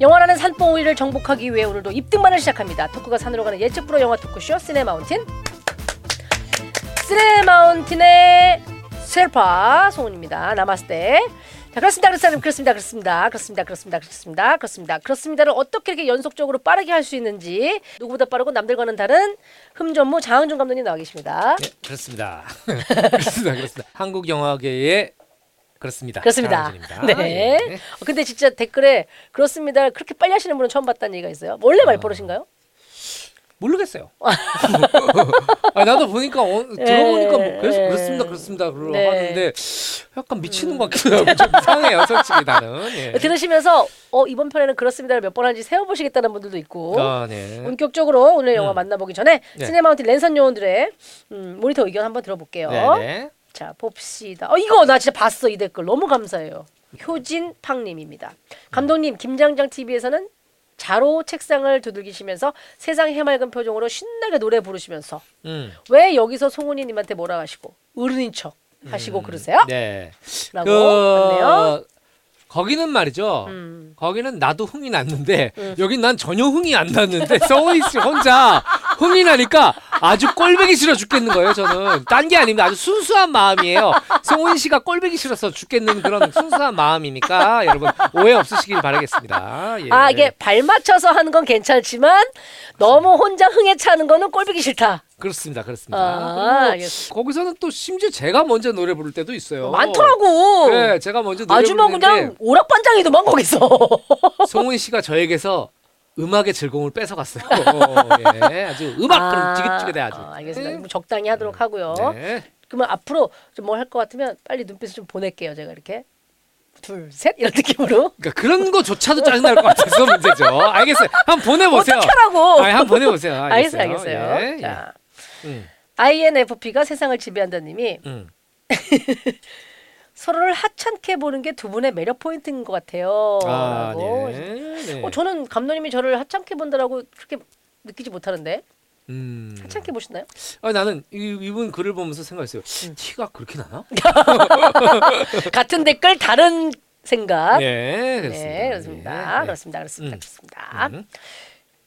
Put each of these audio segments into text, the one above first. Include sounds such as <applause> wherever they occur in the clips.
영화라는 산봉우리를 정복하기 위해 오늘도 입등반을 시작합니다. 토크가 산으로 가는 예측 프로 영화 토크쇼 시네마운틴. 시네마운틴의 셀파 송은입니다. 나마스테. 자 그렇습니다, 그렇습니다, 그렇습니다, 그렇습니다, 그렇습니다, 그렇습니다, 그렇습니다, 그렇습니다, 그렇습니다를 어떻게 이렇게 연속적으로 빠르게 할 수 있는지 누구보다 빠르고 남들과는 다른 흠전무 장항준 감독님 나와 계십니다. 네, 그렇습니다. <laughs> 그렇습니다. 그렇습니다. 한국 영화계의 그렇습니다. 그렇습니다. 네. 예. 어, 근데 진짜 댓글에 그렇습니다. 그렇게 빨리 하시는 분은 처음 봤다는 얘기가 있어요. 원래 말버릇인가요? 모르겠어요. <laughs> 아, 나도 보니까 어, 들어보니까 뭐 그래서 예. 그렇습니다, 그렇습니다. 그러고 네. 하는데 약간 미치는 것 같기도 하고 좀 이상해요, 솔직히 나는. 예. 들으시면서 어 이번 편에는 그렇습니다를 몇 번 하는지 세워보시겠다는 분들도 있고 아, 네. 본격적으로 오늘 영화 음. 만나보기 전에 네. 시네마운틴 랜선 요원들의 음, 모니터 의견 한번 들어볼게요. 네, 네. 자 봅시다. 어 이거 나 진짜 봤어 이 댓글 너무 감사해요. 효진 팡님입니다. 감독님 김장장 TV에서는 자로 책상을 두들기시면서 세상 해맑은 표정으로 신나게 노래 부르시면서 음. 왜 여기서 송은이님한테 뭐라 하시고 어른인 척 하시고 그러세요? 네. 라고 했네요. 그 거기는 말이죠. 음. 거기는 나도 흥이 났는데 여긴 난 전혀 흥이 안 났는데 서우이 씨 혼자 흥이 나니까 아주 꼴보기 싫어 죽겠는 거예요. 저는 딴 게 아닙니다. 아주 순수한 마음이에요. 송은 씨가 꼴보기 싫어서 죽겠는 그런 순수한 마음이니까 여러분 오해 없으시길 바라겠습니다. 예. 아 이게 발 맞춰서 하는 건 괜찮지만 너무 혼자 흥에 차는 거는 꼴보기 싫다. 그렇습니다. 그렇습니다. 아, 그리고 알겠습니다. 거기서는 또 심지어 제가 먼저 노래 부를 때도 있어요. 많더라고. 네, 제가 먼저 노래 아주 뭐 부르는데 그냥 오락반장이더만 거기서. <laughs> 송은 씨가 저에게서 음악의 즐거움을 뺏어갔어요. <laughs> 예, 아주 음악 그럼 지긋지긋해 아주. 아, 알겠습니다. 뭐 적당히 하도록 하고요. 네. 그러면 앞으로 좀뭐할것 같으면 빨리 눈빛을 좀 보낼게요. 제가 이렇게 둘, 셋 이런 느낌으로. 그러니까 그런 거조차도 짜증날 것 같아서 문제죠. 알겠어요. 한번 보내보세요. 어떻게 하라고? 아니, 한번 보내보세요. <laughs> 알겠어요, 알겠어요. 알겠어요. 예, 자, 예. 음, INFP가 세상을 지배한다님이 음. <laughs> 서로를 하찮게 보는 게 두 분의 매력 포인트인 것 같아요. 아, 라고. 네. 네. 어, 저는 감독님이 저를 하찮게 본다라고 그렇게 느끼지 못하는데 음. 하찮게 보시나요? 아, 나는 이, 이분 글을 보면서 생각했어요. 음. 티가 그렇게 나나? <laughs> 같은 댓글 다른 생각. 네, 그렇습니다. 네, 그렇습니다. 예, 예. 그렇습니다. 그렇습니다. 음. 그렇습니다. 음.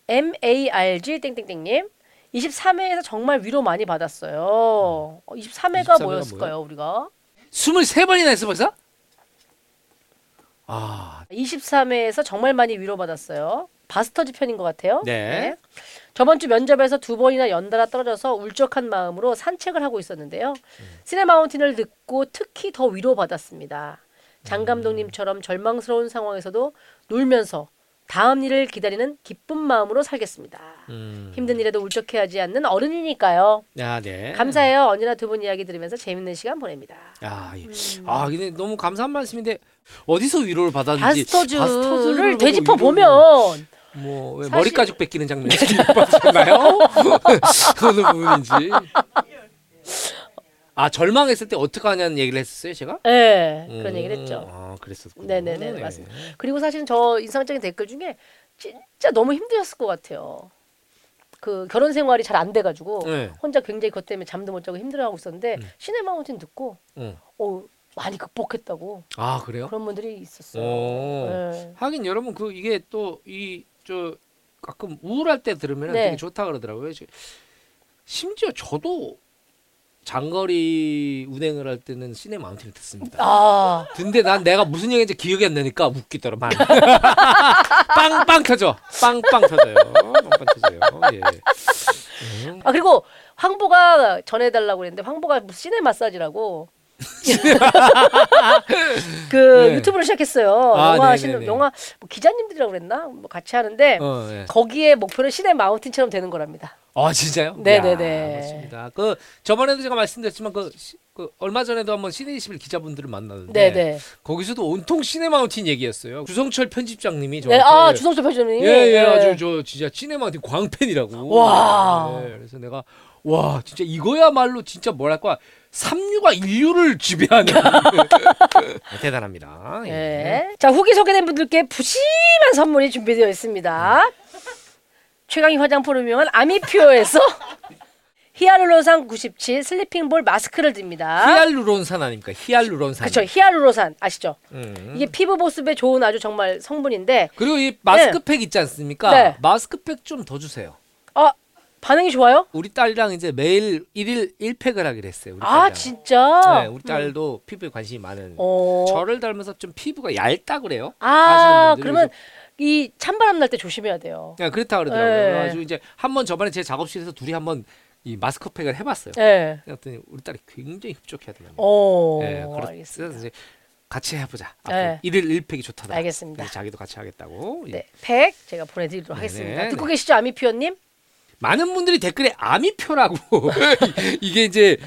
MARG 땡땡땡님 23회에서 정말 위로 많이 받았어요. 어, 23회가 23회가 뭐였을까요, 우리가? 23번이나 했어 벌써? 아, 23회에서 정말 많이 위로받았어요. 바스터즈 편인 것 같아요. 네. 저번 주 면접에서 두 번이나 연달아 떨어져서 울적한 마음으로 산책을 하고 있었는데요. 음. 시네마운틴을 듣고 특히 더 위로받았습니다. 음. 장 감독님처럼 절망스러운 상황에서도 놀면서 다음 일을 기다리는 기쁜 마음으로 살겠습니다. 음. 힘든 일에도 울적해하지 않는 어른이니까요. 아, 네. 감사해요. 언제나 두 분 이야기 들으면서 재밌는 시간 보냅니다. 아, 예. 음. 아, 근데 너무 감사한 말씀인데 어디서 위로를 받았는지 바스터즈를 보고 되짚어 보면 뭐 사실- 머리 가죽 뺏기는 장면이 봤나요? 어느 <laughs> <laughs> 부분인지. 아 절망했을 때 어떻게 하냐는 얘기를 했었어요, 제가? 예 그런 음, 얘기를 했죠. 아, 그랬었군요. 네네네 네. 맞습니다. 그리고 사실은 저 인상적인 댓글 중에 진짜 너무 힘드셨을 것 같아요. 그 결혼 생활이 잘 안 돼가지고 네. 혼자 굉장히 그것 때문에 잠도 못 자고 힘들어하고 있었는데 음. 시네마운틴 듣고 응. 어 많이 극복했다고 아 그래요? 그런 분들이 있었어요. 어. 네. 하긴 여러분 그 이게 또 이 저 가끔 우울할 때 들으면 네. 되게 좋다 그러더라고요. 지- 심지어 저도 장거리 운행을 할 때는 시내 마운틴을 듣습니다. 아 근데 난 내가 무슨 얘기인지 기억이 안 나니까 웃기더라만. <laughs> 빵빵 터져. 빵빵 터져요. 빵빵 터져요. 예. 음. 아 그리고 황보가 전해달라고 그랬는데 황보가 무슨 시네 마사지라고 <laughs> 그 네. 유튜브를 시작했어요. 아, 영화. 하시는 영화 뭐 기자님들이라고 그랬나 뭐 같이 하는데 어, 예. 거기에 목표는 시네 마운틴처럼 되는 거랍니다. 아 진짜요? 네네네. 야, 맞습니다. 그 저번에도 제가 말씀드렸지만 그, 시- 그 얼마 전에도 한번 시내 21 기자분들을 만났는데 네네. 거기서도 온통 시네마운틴 얘기였어요. 주성철 편집장님이 네, 저한테 아 주성철 편집장님. 예예 아주 저 진짜 시네마운틴 광팬이라고. 와. 네, 그래서 내가 와 진짜 이거야말로 진짜 뭐랄까 삼류가 인류를 지배하는 <laughs> 대단합니다. 예. 네. 자 후기 소개된 분들께 푸짐한 선물이 준비되어 있습니다. 최강희 화장품 유명한 아미퓨어에서 히알루론산 97 슬리핑볼 마스크를 드립니다. 히알루론산 아닙니까? 히알루론산. 그렇죠. 히알루론산 아시죠? 음. 이게 피부 보습에 좋은 아주 정말 성분인데 그리고 이 마스크팩 있지 않습니까? 네. 마스크팩 좀 더 주세요. 아 반응이 좋아요? 우리 딸이랑 이제 매일 일일 1팩을 하기로 했어요. 우리 아 딸이랑. 진짜? 네, 우리 딸도 피부에 관심이 많은. 어. 저를 닮아서 좀 피부가 얇다 그래요. 아 분들이. 그러면 이 찬바람 날 때 조심해야 돼요. 그냥 그렇다 그러더라고요. 네. 그래가지고 이제 한 번 저번에 제 작업실에서 둘이 한번 이 마스크팩을 해봤어요. 네. 그랬더니 우리 딸이 굉장히 흡족해하더라고요. 오. 네, 그래서 알겠습니다. 이제 같이 해보자. 네. 앞으로 일일 1팩이 좋다다. 알겠습니다. 그래서 자기도 같이 하겠다고. 네, 팩 제가 보내드리도록 네네, 하겠습니다. 듣고 네. 계시죠, 아미퓨어님? 많은 분들이 댓글에 아미표라고 <laughs> 이게 이제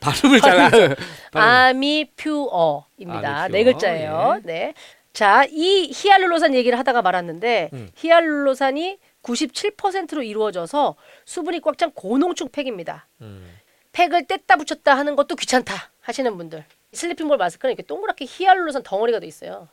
발음을 잘 안- 발음을- 아미퓨어입니다. 아미퓨어, 네 글자예요. 네. 자, 이 히알루론산 얘기를 하다가 말았는데 음. 히알루론산이 97%로 이루어져서 수분이 꽉 찬 고농축 팩입니다. 음. 팩을 뗐다 붙였다 하는 것도 귀찮다 하시는 분들. sleeping ball 마스크는 이렇게 동그랗게 히알루론산 덩어리가 돼 있어요.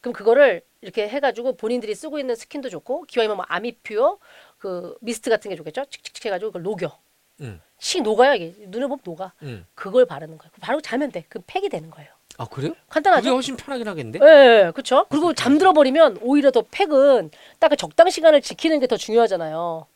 그럼 그거를 이렇게 해가지고 본인들이 쓰고 있는 스킨도 좋고 기왕이면 뭐 아미퓨어 그 미스트 같은 게 좋겠죠. 칙칙칙 해가지고 그걸 녹여. 음. 씩 녹아요 이게 눈에 보면 녹아. 음. 그걸 바르는 거예요. 바르고 자면 돼. 그 팩이 되는 거예요. 아 그래요? 그게 간단하죠? 훨씬 편하긴 하겠는데? 예, 예, 그렇죠. 그리고 잠들어 버리면 오히려 더 팩은 딱 그 적당 시간을 지키는 게 더 중요하잖아요.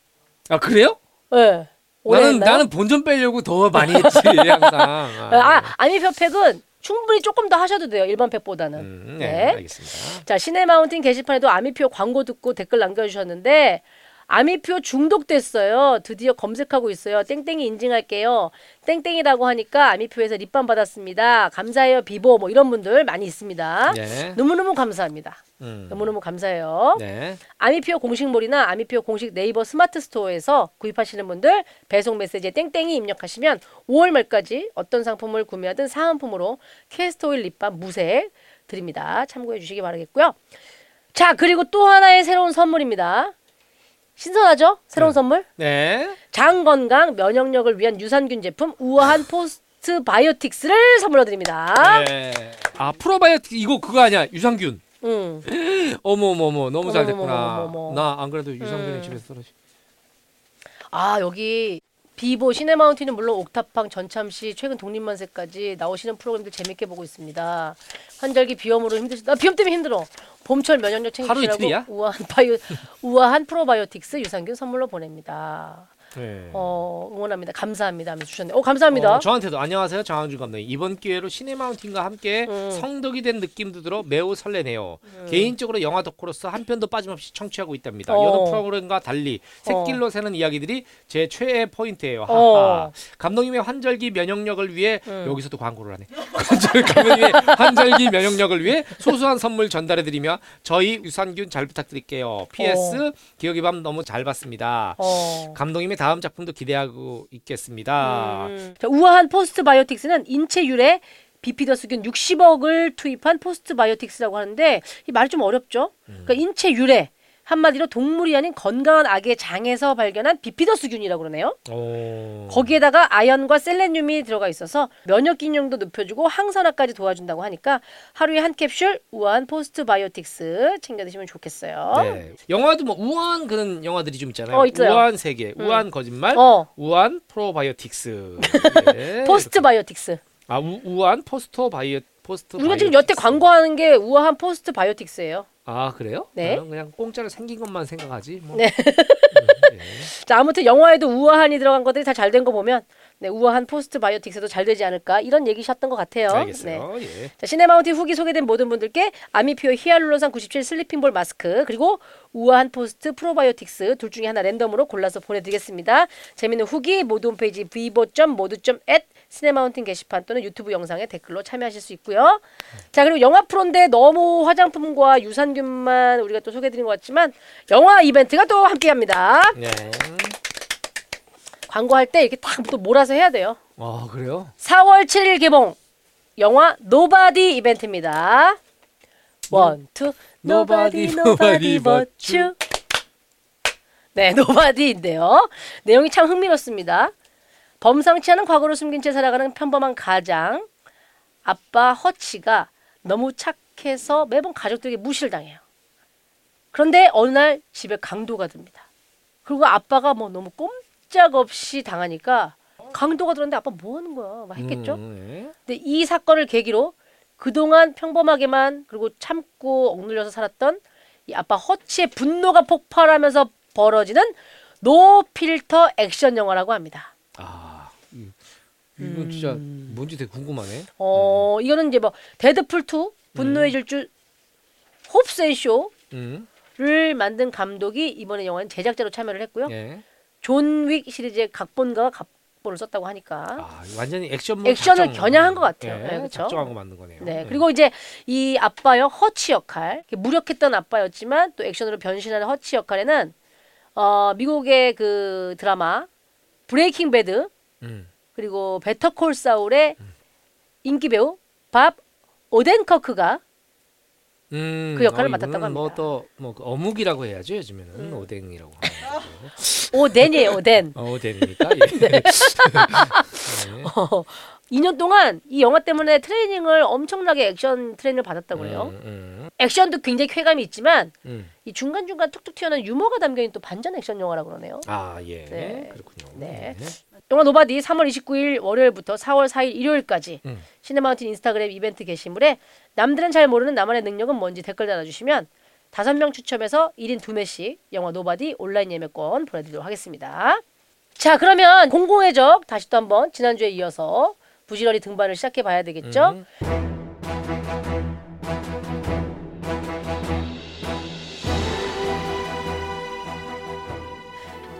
아 그래요? 예. 오래 나는 했나요? 나는 본전 빼려고 더 많이 했지 <laughs> 항상. 아, 아 아미표 팩은 충분히 조금 더 하셔도 돼요. 일반 팩보다는. 음, 네, 네. 알겠습니다. 자, 시네마운틴 게시판에도 아미표 광고 듣고 댓글 남겨주셨는데 아미표 중독됐어요. 드디어 검색하고 있어요. 땡땡이 인증할게요. 땡땡이라고 하니까 아미표에서 립밤 받았습니다. 감사해요. 비보 뭐 이런 분들 많이 있습니다. 네. 너무너무 감사합니다. 음. 너무너무 감사해요. 네. 아미표 공식몰이나 아미표 공식 네이버 스마트 스토어에서 구입하시는 분들 배송 메시지에 땡땡이 입력하시면 5월 말까지 어떤 상품을 구매하든 사은품으로 castor oil 립밤 무색 드립니다. 참고해 주시기 바라겠고요. 자 그리고 또 하나의 새로운 선물입니다. 신선하죠? 새로운 네. 선물? 네. 장 건강 면역력을 위한 유산균 제품 우아한 포스트 바이오틱스를 선물로 드립니다. 네. 아 프로바이오틱 이거 그거 아니야 유산균. 음. <laughs> 어머 어머 어머 너무 잘 됐구나. 어머머머머머. 나 안 그래도 유산균이 음. 집에서 떨어지. 아 여기 비보 시네마운틴은 물론 옥탑방 전참시 최근 독립만세까지 나오시는 프로그램들 재밌게 보고 있습니다. 환절기 비염으로 힘드시 나 비염 때문에 힘들어. 봄철 면역력 하루 챙기시라고 이틀이야? 우아한 바이오 우아한 프로바이오틱스 유산균 선물로 보냅니다. 네. 어 응원합니다. 감사합니다. 하면서 주셨네요. 어 감사합니다. 어, 저한테도 안녕하세요 정항준 감독님 이번 기회로 시네 마운틴과 함께 음. 성덕이 된 느낌도 들어 매우 설레네요 개인적으로 영화 덕후로서 한 편도 빠짐없이 청취하고 있답니다 어. 여느 프로그램과 달리 새길로 새는 이야기들이 제 최애 포인트예요 하하 어. 감독님의 환절기 면역력을 위해 음. 여기서도 광고를 하네 <laughs> 감독님의 환절기 면역력을 위해 소소한 선물 전달해드리며 저희 유산균 잘 부탁드릴게요 PS 기억의 밤 너무 잘 봤습니다 어. 감독님의 다음 작품도 기대하고 있겠습니다 음. 자, 우아한 포스트 바이오틱스는 인체 유래 비피더스균 60억을 투입한 포스트 바이오틱스라고 하는데 이 말이 좀 어렵죠. 그러니까 인체 유래 한마디로 동물이 아닌 건강한 아기의 장에서 발견한 비피더스균이라고 그러네요. 오. 거기에다가 아연과 셀레늄이 들어가 있어서 면역 기능도 높여주고 항산화까지 도와준다고 하니까 하루에 한 캡슐 우아한 포스트 바이오틱스 챙겨 드시면 좋겠어요. 네. 영화도 뭐 우아한 그런 영화들이 좀 있잖아요. 어. 우아한 세계, 우아한 거짓말, 어, 우아한 프로바이오틱스. <laughs> 네. 포스트 바이오틱스. 아 우, 우아한 포스트 바이오 포스트. 우리가 지금. 여태 광고하는 게 우아한 포스트 바이오틱스예요. 아 그래요? 네. 나는 그냥 공짜로 생긴 것만 생각하지. 뭐. 네. 네. <laughs> 자 아무튼 영화에도 우아한이 들어간 것들이 다 잘 된 거 보면 네, 우아한 포스트 바이오틱스도 잘 되지 않을까 이런 얘기셨던 것 같아요. 네. 알겠어요. 예. 자, 시네마운틴 후기 소개된 모든 분들께 아미피오 히알루론산 97 슬리핑볼 마스크 그리고 우아한 포스트 프로바이오틱스 둘 중에 하나 랜덤으로 골라서 보내드리겠습니다. 재밌는 후기 모두 홈페이지 vivo.modu.at 시네마운틴 게시판 또는 유튜브 영상에 댓글로 참여하실 수 있고요. 자 그리고 영화 프로인데 너무 화장품과 유산균만 우리가 또 소개해드린 것 같지만 영화 이벤트가 또 함께합니다. 네. 광고할 때 이렇게 딱 또 몰아서 해야 돼요. 아 그래요? 4월 7일 개봉 영화 노바디 이벤트입니다. One, two, nobody, but you. 네, 노바디인데요. 내용이 참 흥미롭습니다. 범상치 않은 과거를 숨긴 채 살아가는 평범한 가장 아빠 허치가 너무 착해서 매번 가족들에게 무시를 당해요. 그런데 어느 날 집에 강도가 듭니다. 그리고 아빠가 뭐 너무 꼼짝없이 당하니까 강도가 들었는데 아빠 뭐 하는 거야? 막 했겠죠. 음, 네. 근데 이 사건을 계기로 그동안 평범하게만 그리고 참고 억눌려서 살았던 이 아빠 허치의 분노가 폭발하면서 벌어지는 no filter 액션 영화라고 합니다. 아, 이- 이건 진짜 음. 뭔지 되게 궁금하네. 어, 이거는 이제 뭐 데드풀 2 분노의 질주 홉스앤 음, 쇼를 만든 감독이 이번에 영화는 제작자로 참여를 했고요. 예. 존윅 시리즈의 각본가가 각본을 썼다고 하니까 아, 완전히 액션 액션을 겨냥한 것 같아요. 네, 그쵸? 작정한 거 만든 거네요. 네, 그리고 이제 이 아빠요 허치 역할, 이렇게 무력했던 아빠였지만 또 액션으로 변신하는 허치 역할에는 어, 미국의 그 드라마 브레이킹 배드 음. 그리고 베터콜 사울의 인기 배우 밥 오덴커크가 음, 그 역할을 어, 맡았다고 합니다. 뭐또뭐 그 어묵이라고 해야죠 요즘에는 음. 오뎅이라고. <laughs> 오덴이에요 오덴. 어, 오뎅이니까. 예. <laughs> 네. 2년 동안 이 영화 때문에 트레이닝을 엄청나게 액션 트레이닝을 받았다고 그래요. 음, 음, 액션도 굉장히 쾌감이 있지만 음. 이 중간 중간 툭툭 튀어나오는 유머가 담겨 있는 또 반전 액션 영화라고 그러네요. 아 예. 네. 그렇군요. 네. 영화 노바디 3월 29일 월요일부터 4월 4일 일요일까지 음. 시네마운틴 인스타그램 이벤트 게시물에 남들은 잘 모르는 나만의 능력은 뭔지 댓글 달아주시면 다섯 명 추첨해서 1인 2매씩 영화 노바디 온라인 예매권 보내드리도록 하겠습니다. 자 그러면 공공의 적 다시 또 한번 지난주에 이어서 부지런히 등반을 시작해 봐야 되겠죠? 음.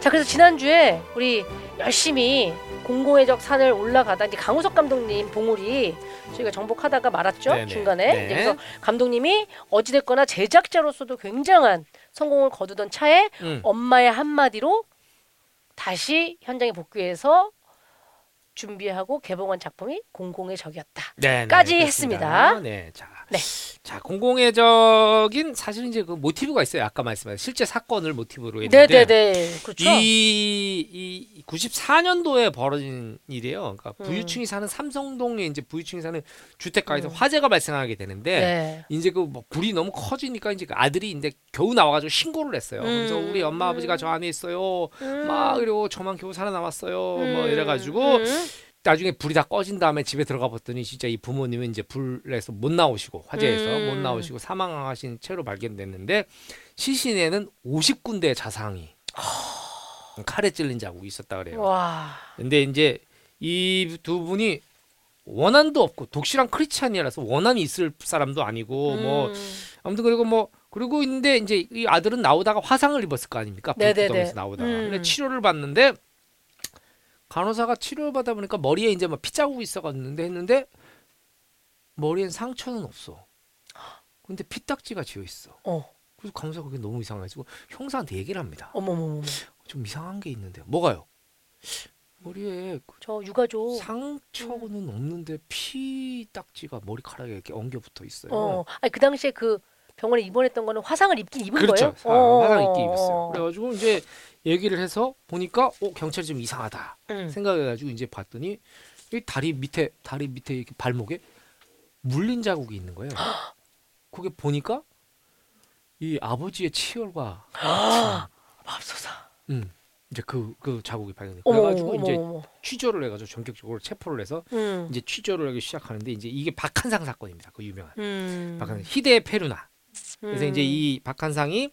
자 그래서 지난주에 우리 열심히 공공의 적 산을 올라가다 이제 강우석 감독님 봉우리 저희가 정복하다가 말았죠 네네. 중간에 네. 이제 그래서 감독님이 어찌됐거나 제작자로서도 굉장한 성공을 거두던 차에 음. 엄마의 한마디로 다시 현장에 복귀해서 준비하고 개봉한 작품이 공공의 적이었다. 까지 그렇습니다. 했습니다. 네, 자, 네. 자 공공의적인 사실 이제 그 모티브가 있어요. 아까 말씀하신 실제 사건을 모티브로 했는데 네네네 그렇죠. 이, 이 94년도에 벌어진 일이에요. 그러니까 음. 부유층이 사는 삼성동에 이제 부유층이 사는 주택가에서 음. 화재가 발생하게 되는데 네. 이제 그뭐 불이 너무 커지니까 이제 그 아들이 이제 겨우 나와가지고 신고를 했어요. 그래서 음. 우리 엄마 아버지가 저 안에 있어요. 음. 막 그리고 저만 겨우 살아남았어요. 뭐 음. 이래가지고 음. 나중에 불이 다 꺼진 다음에 집에 들어가 봤더니 진짜 이 부모님은 이제 불에서 못 나오시고 화재에서 음. 못 나오시고 사망하신 채로 발견됐는데 시신에는 50군데의 자상이 칼에 찔린 자국이 있었다 그래요. 와. 근데 이제 이 두 분이 원한도 없고 독실한 크리스찬이라서 원한이 있을 사람도 아니고 뭐 음. 아무튼 그리고 뭐 그러고 있는데 이제 이 아들은 나오다가 화상을 입었을 거 아닙니까? 네네네. 불구덩에서 나오다가 음. 근데 치료를 받는데 간호사가 치료를 받다 보니까 머리에 이제 막 피자국이 있어갔는데 했는데 머리엔 상처는 없어. 근데 피딱지가 지어 있어. 어. 그래서 간호사가 그게 너무 이상해가지고 형사한테 얘기를 합니다. 어머머머. 좀 이상한 게 있는데 뭐가요? 머리에 그저 육아죠. 상처는 없는데 피딱지가 머리카락에 이렇게 엉겨 붙어 있어요. 어. 아니 그 당시에 그 병원에 입원했던 거는 화상을 입긴 입은 그렇죠. 거예요. 어. 화상 입기 입었어요. 그래가지고 이제 얘기를 해서 보니까 어 경찰이 좀 이상하다 음. 생각해가지고 이제 봤더니 이 다리 밑에 다리 밑에 이렇게 발목에 물린 자국이 있는 거예요. <gasps> 그게 보니까 이 아버지의 치열과 아, <gasps> 맙소사. 음 이제 그 그 자국이 발견돼. 어머, 그래가지고 어머, 이제 어머. 취조를 해가지고 전격적으로 체포를 해서 음. 이제 취조를 하기 시작하는데 이제 이게 박한상 사건입니다. 그 유명한 음. 박한상 희대 페루나. 그래서 음. 이제 이 박한상이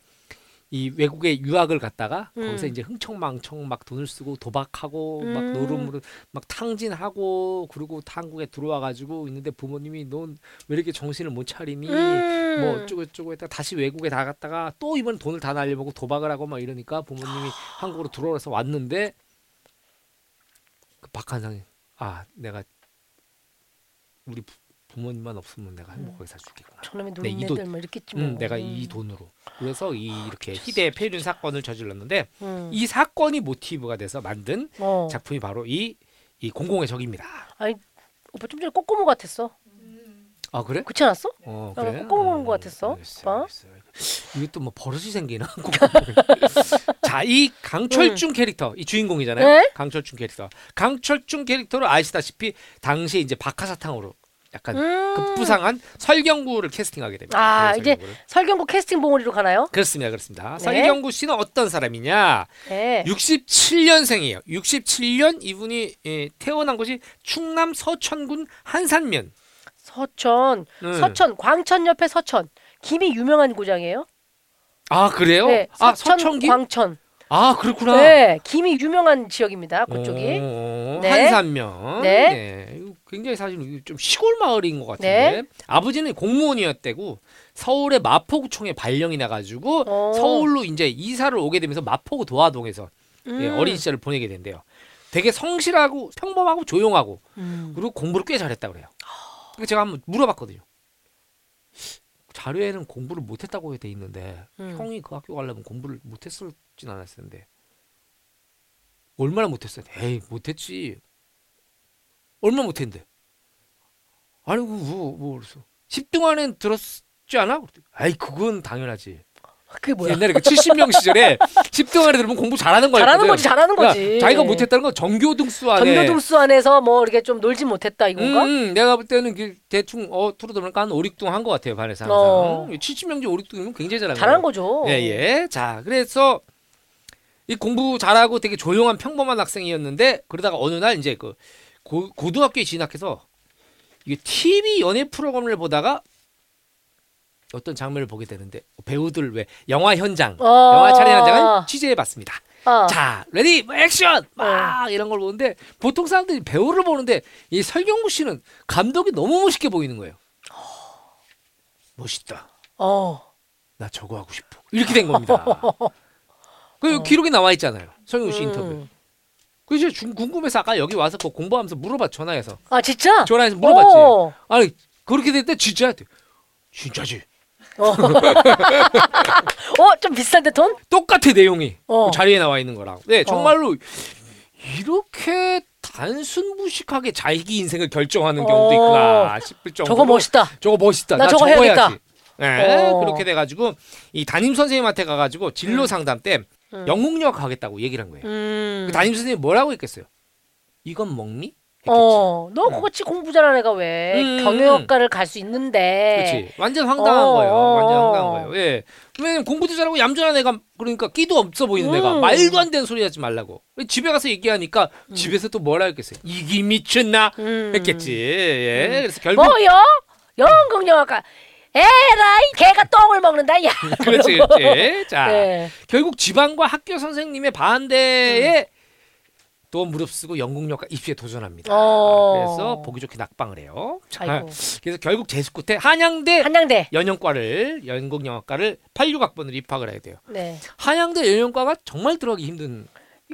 이 외국에 유학을 갔다가 음. 거기서 이제 흥청망청 막 돈을 쓰고 도박하고 막 음. 노름으로 막 탕진하고 그리고 한국에 들어와 가지고 있는데 부모님이 넌 왜 이렇게 정신을 못 차리니 음. 뭐 어쩌고 저쩌고 했다가 다시 외국에 나갔다가 또 이번 돈을 다 날려먹고 도박을 하고 막 이러니까 부모님이 한국으로 들어와서 왔는데 그 박한상이 아 내가 우리 부, 부모님만 없으면 내가 행복하게 살 수 있겠구나. 저놈의 네, 이 노인네들 뭐 이렇겠지 뭐. 음, 내가 이 돈으로 그래서 이 이렇게 희대 폐륜 사건을 저질렀는데 음. 이 사건이 모티브가 돼서 만든 어. 작품이 바로 이, 이 공공의 적입니다. 오빠 좀 전에 꼬꼬모 같았어. 아 그래? 그렇지 않았어? 어 나 그래? 꼬꼬모 보는 것 같았어, 알겠어, 오빠. 알겠어. 이것도 뭐 버릇이 생기나? <laughs> 자 이 강철중 캐릭터 이 주인공이잖아요. 네? 강철중 캐릭터. 강철중 캐릭터를 아시다시피 당시에 이제 박하사탕으로 약간 음. 급부상한 설경구를 캐스팅하게 됩니다. 아, 네, 이제 설경구를. 설경구 캐스팅 봉우리로 가나요? 그렇습니다, 그렇습니다. 네. 설경구 씨는 어떤 사람이냐? 네. 67년생이에요. 67년 이분이 예, 태어난 곳이 충남 서천군 한산면. 서천, 음. 서천, 광천 옆에 서천. 김이 유명한 고장이에요. 아 그래요? 네, 아 서천, 서천김? 광천. 아 그렇구나. 네, 김이 유명한 지역입니다. 그쪽이. 오, 네. 한산면. 네. 네. 굉장히 사실 좀 시골 마을인 것 같은데 네. 아버지는 공무원이었대고 서울의 마포구청에 발령이 나가지고 어. 서울로 이제 이사를 오게 되면서 마포구 도화동에서 음. 예, 어린 시절을 보내게 된대요. 되게 성실하고 평범하고 조용하고 음. 그리고 공부를 꽤 잘했다 그래요. 그래서 제가 한번 물어봤거든요. 자료에는 공부를 못했다고 돼 있는데 음. 형이 그 학교 가려면 공부를 못했을진 않았을 텐데 얼마나 못했어요? 에이 못했지. 얼마 못했는데? 아니 그 뭐 뭐 그래서 10등 안에 들었지 않아? 그랬더니, 아이 그건 당연하지. 그게 뭐야? 옛날에 그 70명 시절에 <laughs> 10등 안에 들으면 공부 잘하는 거였거든. 잘하는 거지, 잘하는 그러니까 거지. 자기가 못했다는 건 전교 등수 안에 전교 등수 안에서 뭐 이렇게 좀 놀지 못했다 이건가? 음, 내가 볼 때는 그 대충 어 투로 들으니까 한 5, 6등 한 것 같아요 반에서 항상. 어. 70명 중 5, 6등이면 굉장히 잘한 거예요. 거죠. 예, 예. 자, 그래서 이 공부 잘하고 되게 조용한 평범한 학생이었는데 그러다가 어느 날 이제 그 고, 고등학교에 진학해서 이게 TV 연예 프로그램을 보다가 어떤 장면을 보게 되는데 배우들 왜 영화 현장, 어. 영화 촬영 현장을 취재해 봤습니다. 어. 자, ready, 뭐 액션! 막 이런 걸 보는데 보통 사람들이 배우를 보는데 이 설경구 씨는 감독이 너무 멋있게 보이는 거예요. 멋있다. 어. 나 저거 하고 싶어. 이렇게 된 겁니다. <laughs> 그 기록이 나와 있잖아요. 설경구 씨 인터뷰. 음. 그래서 중- 궁금해서 아까 여기 와서 그 공부하면서 물어봤 전화해서 아 진짜? 전화해서 물어봤지. 어. 아니 그렇게 됐대 진짜 진짜지. 어. <laughs> 어, 좀 비싼데 돈? 똑같아 내용이 어. 그 자리에 나와 있는 거랑. 네 정말로 이렇게 단순 무식하게 자기 인생을 결정하는 경우도 어. 있구나 싶을 정도로. 저거 멋있다. 저거 멋있다. 나 나, 저거 해야겠다. 해야지. 네, 어. 그렇게 돼가지고 이 담임 선생님한테 가가지고 진로 음. 상담 때 음. 영국역 가겠다고 얘기를 한 거예요. 음. 그 담임 선생님이 뭐라고 했겠어요? 이건 먹니? 했겠지. 어, 너 그거치 공부 잘하는 애가 왜 음. 경영학과를 갈 수 있는데? 그렇지. 완전 황당한 어, 거예요. 완전 어. 황당한 거예요. 예. 왜냐면 공부도 잘하고 얌전한 애가 그러니까 끼도 없어 보이는 애가 음. 말도 안 되는 소리 하지 말라고. 집에 가서 얘기하니까 집에서 또 뭐라 했겠어요? 이기 미쳤나? 음. 했겠지. 예. 그래서 결국 뭐요? 영국영학과. 에라이 개가 똥을 먹는다. 야. <laughs> 그렇지, 그렇지. 자, 네. 결국 지방과 학교 선생님의 반대에 또 무릅쓰고 영국역과 입시에 도전합니다. 어. 그래서 보기 좋게 낙방을 해요. 자. 그래서 결국 재수 끝에 한양대 한양대. 연영과를 연극영화과를 86학번으로 입학을 하게 돼요. 네. 한양대 연영과가 정말 들어가기 힘든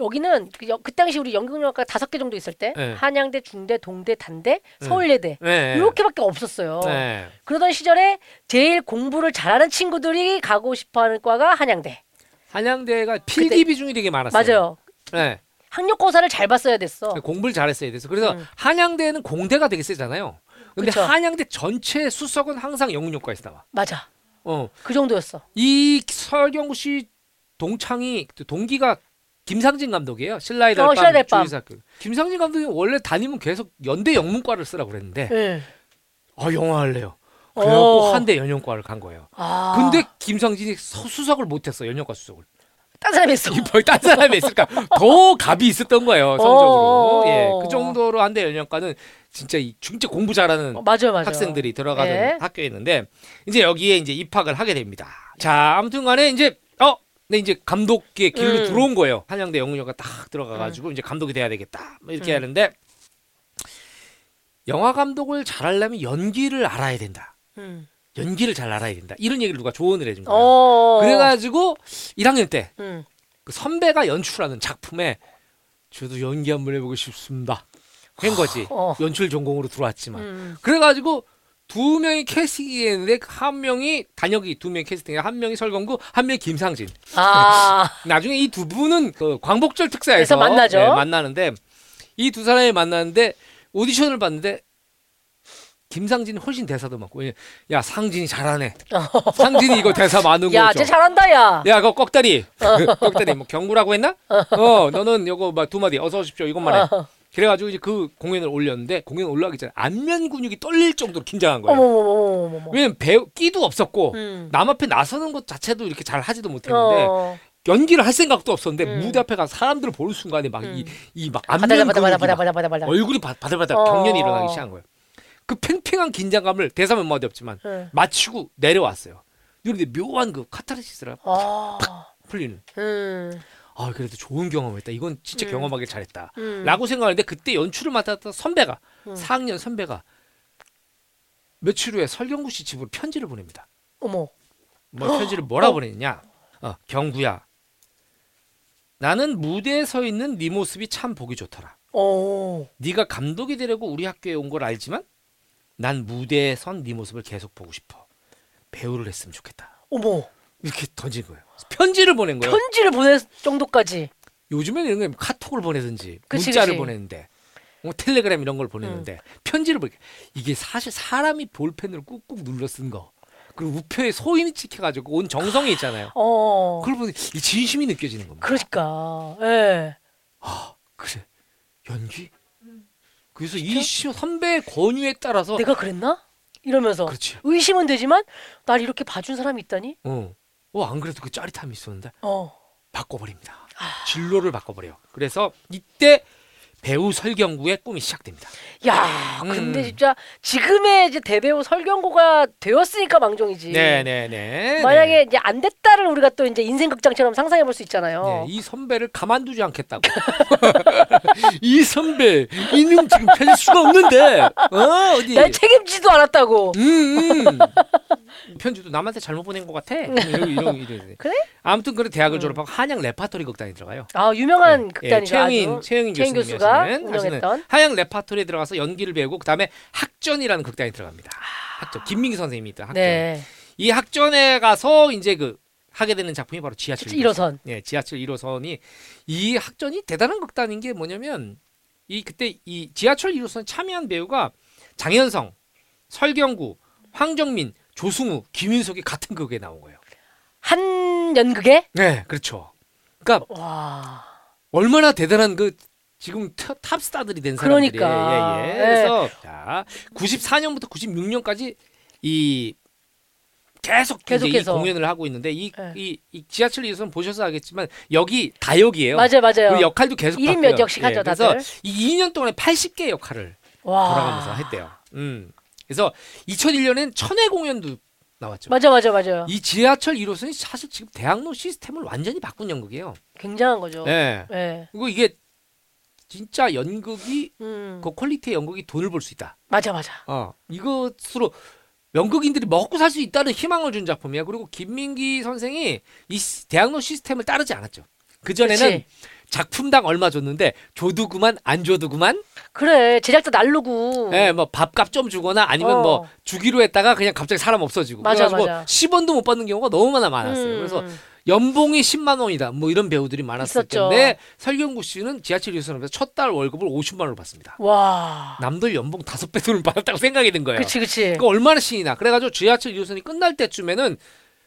여기는 그, 여- 그 당시 우리 연극영화과 다섯 개 정도 있을 때 네. 한양대, 중대, 동대, 단대, 서울예대 네. 이렇게밖에 없었어요. 네. 그러던 시절에 제일 공부를 잘하는 친구들이 가고 싶어하는 과가 한양대. 한양대가 필기 비중이 되게 많았어요. 맞아요. 네. 학력고사를 잘 봤어야 됐어. 공부를 잘했어야 돼서 그래서 음. 한양대는 공대가 되게 세잖아요. 근데 그쵸. 한양대 전체 수석은 항상 영문학과에서 나와. 맞아. 어. 그 정도였어. 이 설경구 씨 동창이 그 동기가 김상진 감독이에요. 신라의 어, 달밤 신라의 달밤. 주의사학교. 김상진 감독이 원래 다니면 계속 연대 영문과를 쓰라고 그랬는데 네. 아 영화 할래요. 그래갖고 어. 한대 연영과를 간 거예요. 아. 근데 김상진이 서- 수석을 못했어 연영과 수석을. 딴 사람이 있어. 이딴 사람이 있을까 <laughs> 더 갑이 있었던 거예요 성적으로. 어. 예, 그 정도로 한대 연영과는 진짜 이 진짜 공부 잘하는 어, 맞아요, 맞아요. 학생들이 들어가는 네. 학교였는데 이제 여기에 이제 입학을 하게 됩니다. 자, 아무튼간에 이제 어, 네 이제 감독의 길로 음. 들어온 거예요. 한양대 영문여가 딱 들어가가지고 이제 감독이 돼야 되겠다 뭐 이렇게 음. 하는데 영화 감독을 잘하려면 연기를 알아야 된다. 음. 연기를 잘 알아야 된다. 이런 얘기를 누가 조언을 해준 거예요. 어. 그래가지고 1학년 때그 음. 선배가 연출하는 작품에 저도 연기 한번 해보고 싶습니다. 한 거지. 어. 연출 전공으로 들어왔지만. 음. 그래가지고 두 명이 캐스팅이 했는데 한 명이 단역이 두 명이 캐스팅에 한 명이 설건구 한 명이 김상진. 아. <laughs> 나중에 이 두 분은 그 광복절 특사에서 만나죠. 네, 만나는데 이 두 사람이 만나는데 오디션을 봤는데 김상진이 훨씬 대사도 많고 왜냐- 야 상진이 잘하네. <laughs> 상진이 이거 대사 많은 야, 거죠. 쟤 잘한다, 야. 야, 그거 꺽다리. <laughs> 꺽다리 뭐 경구라고 했나? 어, 너는 요거 막 두 마디 어서 오십시오 이것만 해. 어. 그래가지고 이제 그 공연을 올렸는데 공연 올라가기 전에 안면 근육이 떨릴 정도로 긴장한 거예요. 어머머머머머. 왜냐면 배우 끼도 없었고 음. 남 앞에 나서는 것 자체도 이렇게 잘 하지도 못했는데 어. 연기를 할 생각도 없었는데 음. 무대 앞에 가서 사람들을 보는 순간에 막이 음. 이막 바다 안면 근육이 바다 막 바다 바다 바다. 얼굴이 바- 바들바들 어. 경련이 일어나기 시작한 거예요. 그 팽팽한 긴장감을 대사면 한마디 없지만 응. 마치고 내려왔어요. 그런데 묘한 그 카타르시스라 아. 풀리는. 음. 아 그래도 좋은 경험했다. 이건 진짜 음. 경험하길 잘했다. 음. 라고 생각하는데 그때 연출을 맡았던 선배가 음. 4학년 선배가 며칠 후에 설경구 씨 집으로 편지를 보냅니다. 어머. 뭐 편지를 뭐라 어. 고 보냈냐? 어, 경구야. 나는 무대에 서 있는 네 모습이 참 보기 좋더라. 어. 네가 감독이 되려고 우리 학교에 온 걸 알지만 난 무대에 선 네 모습을 계속 보고 싶어. 배우를 했으면 좋겠다. 어머. 이렇게 던진 거예요. 편지를 보낸 거예요. 편지를 보낼 정도까지. 요즘에는 이런 거 카톡을 보내든지 그치, 문자를 그치. 보내는데 뭐 텔레그램 이런 걸 보내는데 편지를 보내 이게 사실 사람이 볼펜으로 꾹꾹 눌러 쓴 거. 그리고 우표에 소인이 찍혀가지고 온 정성이 있잖아요. 어. 그걸 보니 이 진심이 느껴지는 겁니다. 그러니까. 예. 그래 연기? 그래서 이 시- 선배의 권유에 따라서 내가 그랬나? 이러면서 그렇지. 의심은 되지만 날 이렇게 봐준 사람이 있다니? 어. 어, 안 그래도 그 짜릿함이 있었는데 어. 바꿔버립니다. 아. 진로를 바꿔버려요. 그래서 이때 배우 설경구의 꿈이 시작됩니다. 야, 근데 음. 진짜 지금의 이제 대배우 설경구가 되었으니까 망정이지. 네 네 네. 만약에 이제 안 됐다를 우리가 또 이제 인생 극장처럼 상상해 볼 수 있잖아요. 네, 이 선배를 가만두지 않겠다고. <laughs> 이 선배 이놈 지금 펴질 수가 없는데. 어 어디? 날 책임지지도 않았다고. 음, 음. 편지도 남한테 잘못 보낸 것 같아. <laughs> 이런 이런 이런. 그래? 아무튼 그래 대학을 음. 졸업하고 한양 레파토리 극단에 들어가요. 아 유명한 예, 극단이죠. 최영인. 최영인 최영 교수님 하시는 운영했던. 한양 레파토리에 들어가서 연기를 배우고 그다음에 학전이라는 극단에 들어갑니다. 학전 김민기 선생님이 있던 학전. 아. 네. 이 학전에 가서 이제 그 하게 되는 작품이 바로 지하철 1호선. 예, 지하철 1호선이 이 학전이 대단한 극단인 게 뭐냐면 이 그때 이 지하철 1호선 참여한 배우가 장현성, 설경구, 황정민, 조승우, 김윤석이 같은 극에 나온 거예요. 한 연극에? 네, 그렇죠. 그러니까 와. 얼마나 대단한 그 지금 탑- 탑스타들이 된 사람들이 그러니까. 예, 예. 예. 그래서 자 94년부터 96년까지 이 계속 계속해서. 공연을 하고 있는데 이, 예. 이, 이 지하철 1호선 보셔서 알겠지만 여기 다역이에요. 맞아요, 맞아요. 그 역할도 계속 1인 바뀌어요. 몇 역씩 하죠, 그래서 다들. 이 2년 동안에 80개 역할을 와. 돌아가면서 했대요. 음. 그래서 2001년엔 천회 공연도 나왔죠. 맞아, 맞아, 맞아요. 이 지하철 1호선이 사실 지금 대학로 시스템을 완전히 바꾼 연극이에요. 굉장한 거죠. 네. 네. 그리고 이게 진짜 연극이 음. 그 퀄리티의 연극이 돈을 벌 수 있다. 맞아, 맞아. 어 이것으로 연극인들이 먹고 살 수 있다는 희망을 준 작품이야. 그리고 김민기 선생이 이 시- 대학로 시스템을 따르지 않았죠. 그 전에는 그치. 작품당 얼마 줬는데 줘도 그만 안 줘도 그만. 그래, 제작자 날르고. 예, 뭐 밥값 좀 주거나 아니면 어. 뭐 주기로 했다가 그냥 갑자기 사람 없어지고. 맞아, 그래가지고 맞아. 10원도 못 받는 경우가 너무나 많았어요. 음, 그래서 음. 연봉이 10만 원이다. 뭐 이런 배우들이 많았을 있었죠. 텐데 설경구 씨는 지하철 유선에서 첫 달 월급을 50만 원을 받습니다. 와. 남들 연봉 다섯 배 돈을 받았다고 생각이 든 거예요. 그치, 그치. 그러니까 얼마나 신이 나. 그래가지고 지하철 1호선이 끝날 때쯤에는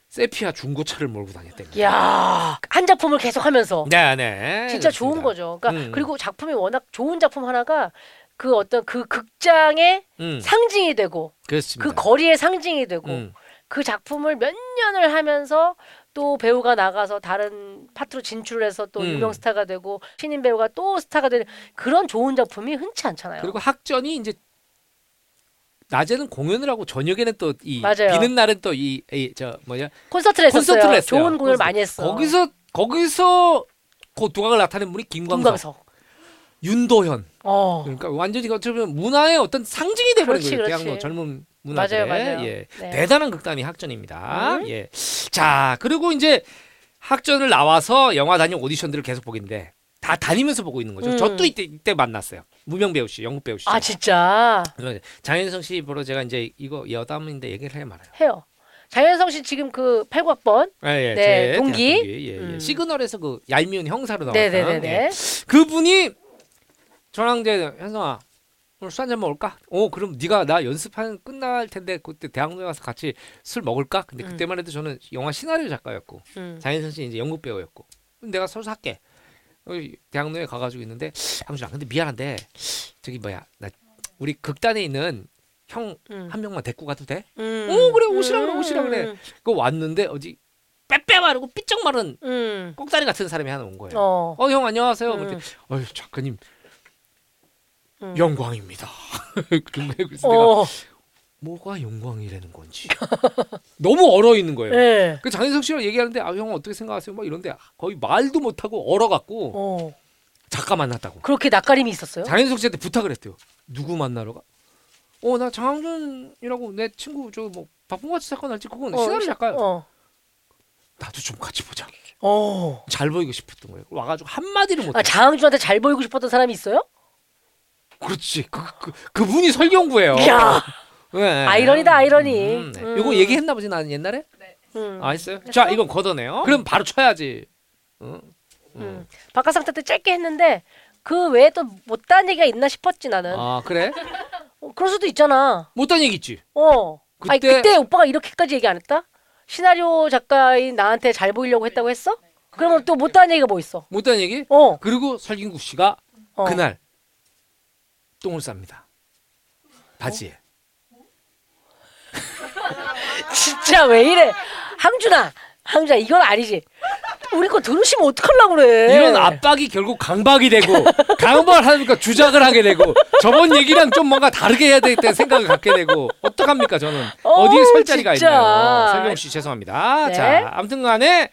세피아 중고차를 몰고 다녔답니다. 야, 한 작품을 계속 하면서 네, 네. 진짜 그렇습니다. 좋은 거죠. 그러니까 음. 그리고 작품이 워낙 좋은 작품 하나가 그 어떤 그 극장의 음, 상징이 되고 그렇습니다. 그 거리의 상징이 되고 음, 그 작품을 몇 년을 하면서 또 배우가 나가서 다른 파트로 진출해서 또 음. 유명 스타가 되고 신인 배우가 또 스타가 되는 그런 좋은 작품이 흔치 않잖아요. 그리고 학전이 이제 낮에는 공연을 하고 저녁에는 또 이 맞아요. 비는 날은 또 이 저 뭐냐 콘서트를 했었어요. 콘서트를 했어요. 좋은 공연을 콘서트. 많이 했어. 거기서 거기서 그 두각을 나타낸 분이 김광석, 김광석. 윤도현. 어. 그러니까 완전히 어쩌면 문화의 어떤 상징이 그렇지, 거예요. 그렇지. 대학로 젊은 문화들의 맞아요, 맞아요. 예. 네. 대단한 극단이 학전입니다. 음. 예. 자 그리고 이제 학전을 나와서 영화 단역 오디션들을 계속 보긴데 다 다니면서 보고 있는 거죠. 음. 저또 이때 이때 만났어요. 무명 배우 씨, 영국 배우 씨. 아 진짜 장현성 씨 보러 제가 이제 이거 여담인데 얘기를 해 말아요. 해요. 장현성 씨 지금 그 8학번. 예, 예, 네, 제 동기. 동기. 예, 예. 음. 시그널에서 그 얄미운 형사로 나왔던 네 네 네네. 예. 그분이 저랑 이제 현성아 오늘 술 한잔 먹을까? 어 그럼 네가 나 연습한 끝날 텐데 그때 대학로에 가서 같이 술 먹을까? 근데 음. 그때만 해도 저는 영화 시나리오 작가였고 음. 장현성 씨 이제 연극 배우였고 그럼 내가 서서 할게. 여기 대학로에 가가지고 있는데 항준아 근데 미안한데 저기 뭐야 나 우리 극단에 있는 형한 음. 명만 데리고 가도 돼? 음. 오, 그래, 오시라 그래, 오시라 그래. 음. 그거 왔는데 어디 빼빼 마르고 삐쩍 마른 음. 꼭다리 같은 사람이 하나 온 거예요. 어. 어형 안녕하세요. 음. 그랬더니 어휴 작가님 음. 영광입니다. 거예요. 그래서 내가 어. 뭐가 영광이라는 건지 <laughs> 너무 얼어 있는 거예요. 예. 그 장인석 씨랑 얘기하는데 아 형 어떻게 생각하세요? 막 이런데 거의 말도 못하고 얼어 갖고 어. 작가 만났다고. 그렇게 낯가림이 있었어요? 장인석 씨한테 부탁을 했대요. 누구 만나러 가? 어 나 장항준이라고 내 친구 저 뭐 바쁜 같이 작가 날지 그건 시나리오 작가. 어. 나도 좀 같이 보자. 어. 잘 보이고 싶었던 거예요. 와가지고 한 마디를 못. 아, 장항준한테 잘 보이고 싶었던 사람이 있어요? 그렇지. 그, 그 그분이 설경구예요. 이야. 네. 아이러니다, 아이러니. 음, 네. 음. 요거 얘기했나 보지 나는 옛날에. 음. 아 했어요. 자 이건 걷어내요. 그럼 바로 쳐야지. 어? 음. 음. 바깥 상태 때 짧게 했는데 그 외에 또 못다한 얘기가 있나 싶었지 나는. 아 그래? 어, 그럴 수도 있잖아. 못한 얘기 있지. 어. 아니 그때- 그때 오빠가 이렇게까지 얘기 안 했다? 시나리오 작가인 나한테 잘 보이려고 했다고 했어? 그러면 또 못다한 얘기가 뭐 있어? 못한 얘기. 어. 그리고 설경구 씨가 어. 그날 똥을 쌉니다. 바지에. <laughs> 진짜 왜 이래? 항준아, 항준아 이건 아니지. 우리 거 들으시면 어떡하려고 그래? 이런 압박이 결국 강박이 되고 <laughs> 강박을 하니까 주작을 하게 되고 저번 얘기랑 좀 뭔가 다르게 해야 되겠다는 생각을 갖게 되고 어떡합니까 저는 어디에 설 자리가 진짜. 있나요 설경 씨 죄송합니다 네. 자 아무튼간에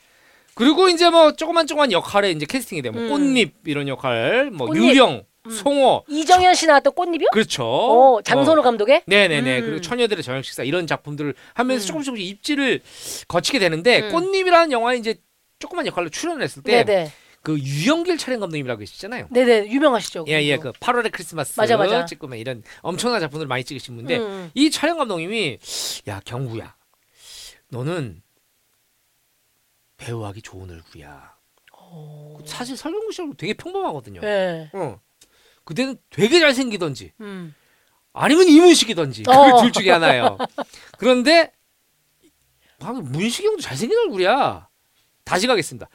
그리고 이제 뭐 조그만 조그만 역할에 이제 캐스팅이 되면 음. 꽃잎 이런 역할 뭐 꽃잎. 유령 송어 이정현 씨 나왔던 꽃잎이요? 그렇죠 어, 장선우 어, 감독의? 네네네 음. 그리고 처녀들의 저녁 식사 이런 작품들을 하면서 음. 조금씩 조금씩 입지를 거치게 되는데 음. 꽃잎이라는 영화에 이제 조그만 역할로 출연을 했을 때 네네, 그 유영길 촬영 감독님이라고 계시잖아요. 네네 유명하시죠. 예, 예. 그 8월의 크리스마스 맞아, 맞아. 찍고 막 이런 엄청난 작품들 많이 찍으신 분인데 음. 이 촬영 감독님이 야 경구야, 너는 배우하기 좋은 얼굴이야. 어. 사실 설경구 씨하고 되게 평범하거든요. 네. 어. 그때는 되게 잘생기던지 음. 아니면 이문식이던지 어. 그둘 중에 하나예요. 그런데 방금 문식이 형도 잘생긴 얼굴이야. 다시 가겠습니다.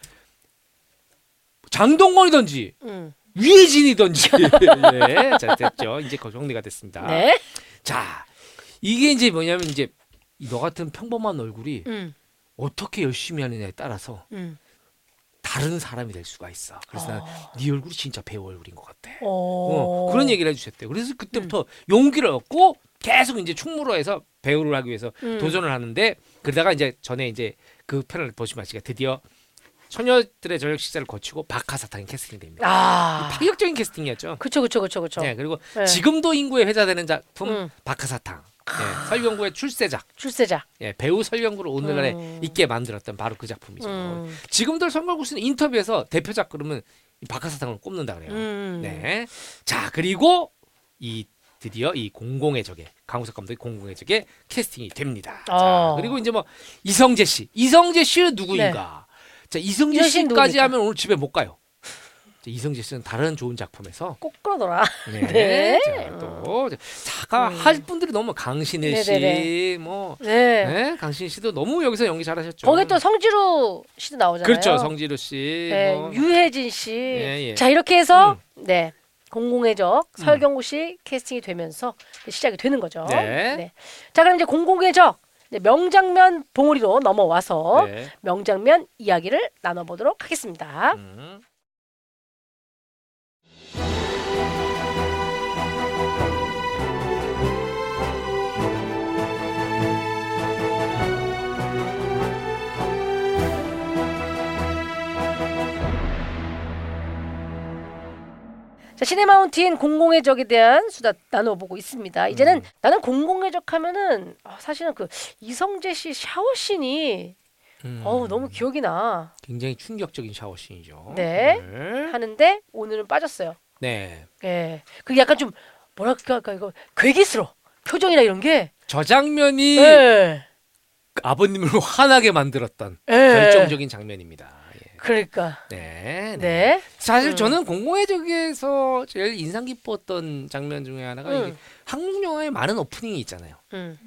장동건이던지 음. 위혜진이던지 예, 자 됐죠. 이제 거- 정리가 됐습니다. 네. 자 이게 이제 뭐냐면 이제 너 같은 평범한 얼굴이 음. 어떻게 열심히 하느냐에 따라서 음. 다른 사람이 될 수가 있어. 그래서 어. 난네 얼굴이 진짜 배우 얼굴인 것 같아. 어. 어, 그런 얘기를 해주셨대요. 그래서 그때부터 용기를 얻고 계속 이제 충무로 해서 배우를 하기 위해서 음. 도전을 하는데 그러다가 이제 전에 이제 그 편을 보시면 아시가 드디어 처녀들의 저녁 식사를 거치고 박하사탕이 캐스팅이 됩니다. 아. 파격적인 캐스팅이었죠. 그쵸 그쵸 그쵸 그쵸. 네, 그리고 네. 지금도 인구에 회자되는 작품 음. 박하사탕. 네, 설경구의 출세작. 출세자. 예, 배우 설경구를 오늘날에 음. 있게 만들었던 바로 그 작품이죠. 음. 지금도 설경구 씨는 인터뷰에서 대표작 그러면 이 박하사탕을 꼽는다 그래요. 음. 네. 자 그리고 이 드디어 이 공공의 적에 강우석 감독의 공공의 적에 캐스팅이 됩니다. 어. 자 그리고 이제 뭐 이성재 씨, 이성재 씨는 누구인가? 자 이성재 씨까지 누굽니까? 하면 오늘 집에 못 가요. 자, 이성재 씨는 다른 좋은 작품에서 꼭 그러더라. 네. <laughs> 네. 자, 또 자가 음. 할 분들이 너무 강신일 네네네. 씨, 뭐 네. 네, 강신 씨도 너무 여기서 연기 잘하셨죠. 거기 또 성지루 씨도 나오잖아요. 그렇죠, 성지루 씨, 네, 뭐. 유혜진 씨. 예, 예. 자 이렇게 해서 음. 네 공공의 적 설경구 씨 캐스팅이 되면서 시작이 되는 거죠. 네. 자 그럼 이제 공공의 적 명장면 봉우리로 넘어와서 네. 명장면 이야기를 나눠보도록 하겠습니다. 음. 자 시네마운틴 공공의 적에 대한 수다 나눠보고 있습니다. 이제는 음. 나는 공공의 적 하면은 아, 사실은 그 이성재 씨 샤워 씬이 음. 어우 너무 기억이 나 굉장히 충격적인 샤워씬이죠. 네. 네. 하는데 오늘은 빠졌어요. 네. 예. 그 약간 좀 뭐랄까 할까 이거 괴기스러 표정이나 이런 게. 저 장면이 예. 아버님을 <laughs> 화나게 만들었던 예. 결정적인 장면입니다. 예. 그러니까. 네, 네. 네. 사실 음. 저는 공공의 적에서 제일 인상 깊었던 장면 중에 하나가 음. 이게 한국 영화에 많은 오프닝이 있잖아요. 음.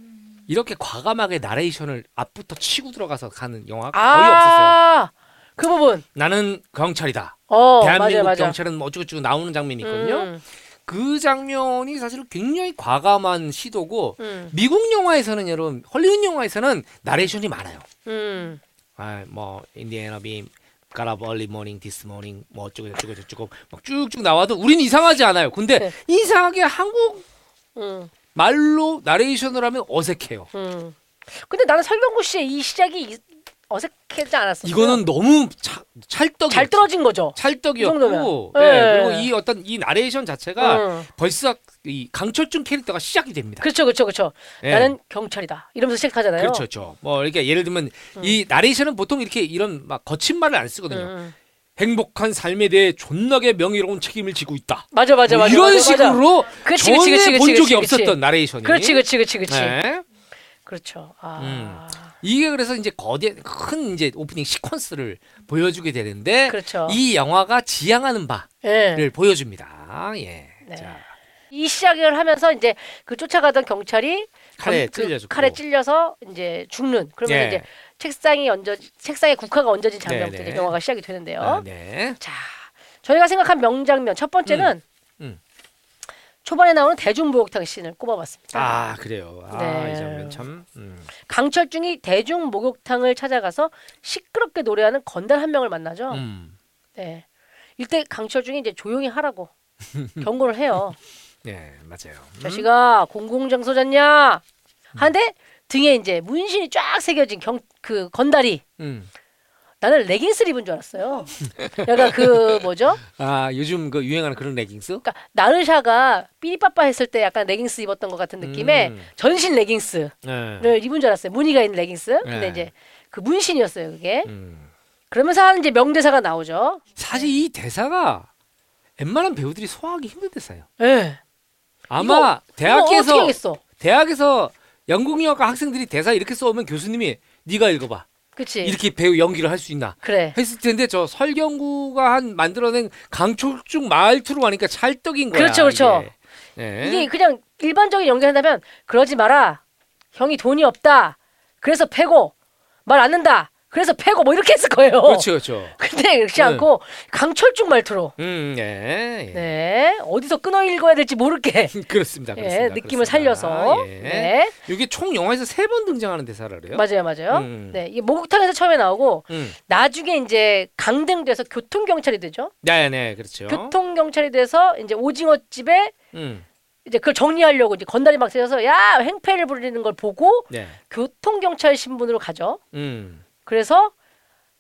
이렇게 과감하게 나레이션을 앞부터 치고 들어가서 가는 영화가 거의 없었어요. 아. 그 부분. 나는 경찰이다. 어, 대한민국 맞아요, 맞아요. 경찰은 뭐 어쩌고저쩌고 나오는 장면이 있거든요. 음, 그 장면이 사실 굉장히 과감한 시도고 음, 미국 영화에서는 여러분 헐리우드 영화에서는 나레이션이 많아요. 음. 아, 뭐 인디애나 빔 가라 early morning this morning 뭐 어쩌고 저쩌고 저쩌고 막 쭉쭉 나와도 우린 이상하지 않아요. 근데 네. 이상하게 한국 음, 말로 나레이션을 하면 어색해요. 음. 근데 나는 설경구 씨의 이 시작이 이- 어색하지 않았어. 이거는 너무 차, 찰떡이 잘 떨어진 거죠. 찰떡이었고 이 정도면. 네, 네. 그리고 이 어떤 이 나레이션 자체가 음. 벌써 이 강철중 캐릭터가 시작이 됩니다. 그렇죠, 그렇죠, 그렇죠. 네. 나는 경찰이다. 이러면서 시작하잖아요. 그렇죠, 그렇죠. 뭐 이렇게 예를 들면 이 나레이션은 보통 이렇게 이런 막 거친 말을 안 쓰거든요. 음, 음. 행복한 삶에 대해 존나게 명예로운 책임을 지고 있다. 맞아, 맞아, 뭐 맞아. 이런 맞아. 식으로 그치, 전에 그치, 그치, 본 그치, 적이 그치. 없었던 나레이션이. 그렇지, 그렇지, 그렇지, 그렇지. 네. 그렇죠. 아, 음. 이게 그래서 이제 거대 큰 이제 오프닝 시퀀스를 보여주게 되는데 그렇죠. 이 영화가 지향하는 바를 예. 보여줍니다. 예. 네. 자, 이 시작을 하면서 이제 그 쫓아가던 경찰이 칼에 건- 그 찔려. 칼에 찔려서 이제 죽는. 그러면 예. 이제 책상이 얹어 책상에 국화가 얹어진 장면부터 네, 네. 이제 영화가 시작이 되는데요. 아, 네. 자, 저희가 생각한 명장면 첫 번째는 음. 초반에 나오는 대중목욕탕 씬을 꼽아봤습니다. 아 그래요. 아, 네. 이 장면 참. 음. 강철중이 대중목욕탕을 찾아가서 시끄럽게 노래하는 건달 한 명을 만나죠. 음. 네. 이때 강철중이 이제 조용히 하라고 <laughs> 경고를 해요. 네, 맞아요. 음. 자식아 공공장소잖냐 하는데 등에 이제 문신이 쫙 새겨진 경 그 건달이 음. 나는 레깅스를 입은 줄 알았어요. 약간 그 뭐죠? 아 요즘 그 유행하는 그런 레깅스? 그러니까 나르샤가 삐리빠빠 했을 때 약간 레깅스 입었던 것 같은 느낌의 음. 전신 레깅스를 네. 입은 줄 알았어요. 무늬가 있는 레깅스. 근데 네. 이제 그 문신이었어요, 그게. 음. 그러면서 하는 이제 명대사가 나오죠. 사실 이 대사가 웬만한 배우들이 소화하기 힘든 대사예요. 예. 아마 이거 대학에서 하겠어? 대학에서 영국 영화과 학생들이 대사 이렇게 써오면 교수님이 네가 읽어봐 그치? 이렇게 배우 연기를 할 수 있나 그래. 했을 텐데 저 설경구가 한 만들어낸 강철중 말투로 하니까 찰떡인 거야. 그렇죠, 그렇죠. 이게, 네. 이게 그냥 일반적인 연기한다면 그러지 마라. 형이 돈이 없다. 그래서 패고 말 안 는다. 그래서 패고 뭐 이렇게 했을 거예요. 그렇죠, 그렇죠. <laughs> 근데 그렇지 네. 않고 강철중 말투로 음, 네, 예. 네 어디서 끊어 읽어야 될지 모르게 <laughs> 그렇습니다. 예, 그렇습니다. 느낌을 그렇습니다. 살려서 예. 네 이게 총 영화에서 세 번 등장하는 대사라래요. 맞아요 맞아요 음. 네 이게 목욕탕에서 처음에 나오고 음. 나중에 이제 강등돼서 교통 경찰이 되죠 네, 네, 그렇죠. 교통 경찰이 돼서 이제 오징어 집에 음, 이제 그걸 정리하려고 이제 건달이 막 세워서 야 행패를 부리는 걸 보고 네, 교통 경찰 신분으로 가죠 음, 그래서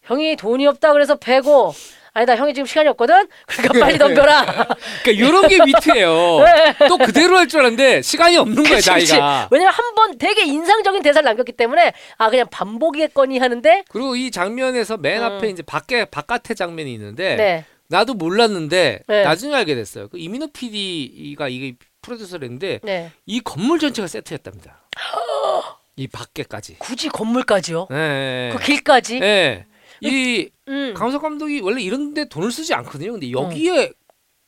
형이 돈이 없다 그래서 패고 아니다 형이 지금 시간이 없거든 그러니까 빨리 덤벼라 <laughs> 그러니까 이런 게 위트예요. <laughs> 또 그대로 할 줄 알았는데 시간이 없는 거예요, 네. 그치, 그치. 나이가. 왜냐면 한 번 되게 인상적인 대사를 남겼기 때문에 아 그냥 반복이겠거니 하는데 그리고 이 장면에서 맨 음. 앞에 이제 밖에 바깥의 장면이 있는데 네 나도 몰랐는데 네. 나중에 알게 됐어요. 그 이민호 PD가 이게 프로듀서랬는데 네. 이 건물 전체가 세트였답니다. <laughs> 이 밖에까지. 굳이 건물까지요? 네. 그 길까지? 네. 이 음. 강석 감독이 원래 이런데 돈을 쓰지 않거든요. 근데 여기에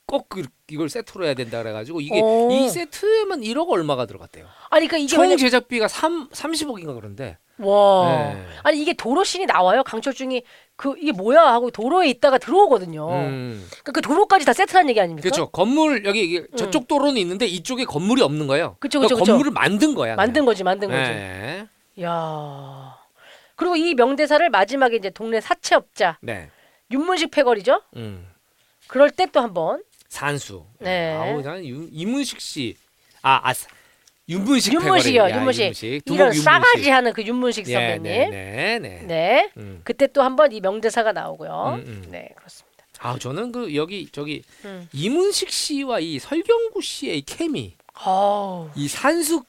꼭 그, 이걸 세트로 해야 된다 그래가지고 이게 오. 이 세트에만 1억 얼마가 들어갔대요. 아니 그러니까 이게 총 제작비가 3 30억인가 그런데. 와 네. 아니 이게 도로 씬이 나와요 강철중이 그 이게 뭐야 하고 도로에 있다가 들어오거든요. 음. 그러니까 그 도로까지 다 세트란 얘기 아닙니까? 그렇죠. 건물 여기 이게 저쪽 도로는 있는데 이쪽에 건물이 없는 거예요. 음. 그쵸, 그러니까 그쵸, 그쵸. 건물을 만든 거야. 만든 거지 만든 그냥. 거지. 네. 야 그리고 이 명대사를 마지막에 이제 동네 사채업자 네. 윤문식 패거리죠. 음. 그럴 때 또 한번 산수. 네. 아우 나는 윤- 이문식 씨. 아, 아 사- 윤문식 윤문식이요, 윤문식. 두목 이런 윤문식. 싸가지 하는 그 윤문식 예, 선배님. 네, 네. 네, 네. 음. 그때 또 한 번 이 명대사가 나오고요. 음, 음. 네 그렇습니다. 아, 저는 그 여기 저기 음. 이문식 씨와 이 설경구 씨의 이 케미, 아우 이 산수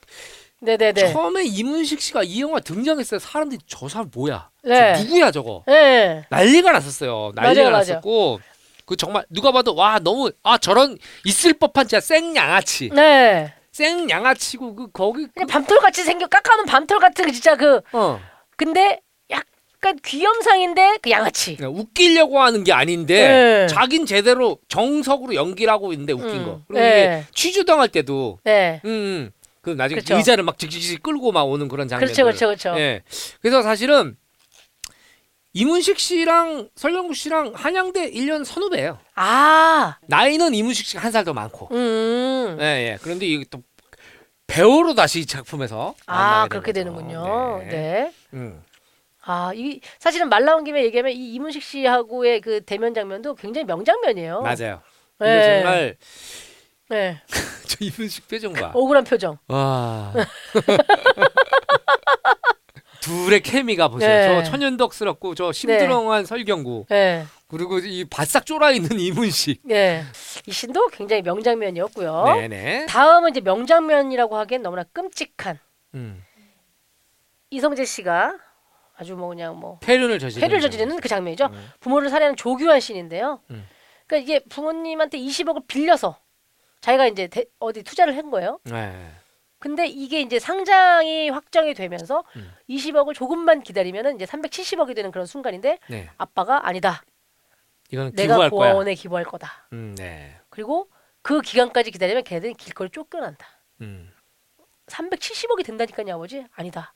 네네네. 처음에 이문식 씨가 이 영화 등장했을 때 사람들이 저 사람 뭐야? 네. 저 누구야 저거? 네. 난리가 났었어요. 난리가 맞아요, 맞아요. 났었고 그 정말 누가 봐도 와 너무 아 저런 있을 법한 진짜 생 양아치, 네. 생 양아치고 그 거기 그, 밤톨 같이 생겨 깎아놓은 밤톨 같은 그 진짜 그 어 근데 약간 귀염상인데 그 양아치. 웃기려고 하는 게 아닌데 네. 자긴 제대로 정석으로 연기를 하고 있는데 웃긴 음. 거. 그리고 네. 이게 취조당할 때도 네. 음, 음. 그 나중에 그렇죠. 의자를 막 직직직 끌고 막 오는 그런 장면. 그렇죠, 그렇죠, 그렇죠. 예. 그래서 사실은 이문식 씨랑 설경구 씨랑 한양대 1년 선후배예요. 아, 나이는 이문식 씨가 한 살 더 많고. 음. 예, 예. 그런데 이게 또 배우로 다시 이 작품에서 아, 만나게 된 그렇게 거죠. 되는군요. 네. 네. 음. 아, 이 사실은 말 나온 김에 얘기하면 이 이문식 씨하고의 그 대면 장면도 굉장히 명장면이에요. 맞아요. 네. 정말 네. <laughs> 저 이문식 표정 봐. <laughs> 억울한 표정. 와. <laughs> 둘의 케미가 보세요. 네. 저 천연덕스럽고 저 심드렁한 설경구 네. 그리고 이 바싹 쫄아 있는 이문식. 네. 이 신도 굉장히 명장면이었고요. 네네. 다음은 이제 명장면이라고 하기엔 너무나 끔찍한 음. 이성재 씨가 아주 뭐 그냥 뭐 폐륜을 저지르는. 폐를 저지르는 그 장면이죠. 음. 부모를 살해하는 조규환 씬인데요. 음. 그러니까 이게 부모님한테 20억을 빌려서 자기가 이제 대- 어디 투자를 한 거예요. 네. 근데 이게 이제 상장이 확정이 되면서 음. 20억을 조금만 기다리면은 이제 370억이 되는 그런 순간인데 네. 아빠가 아니다. 이거는 내가 기부할 거야. 고아원에 기부할 거다. 음, 네. 그리고 그 기간까지 기다리면 걔네들이 길거리 쫓겨난다. 음. 370억이 된다니까요, 아버지? 아니다.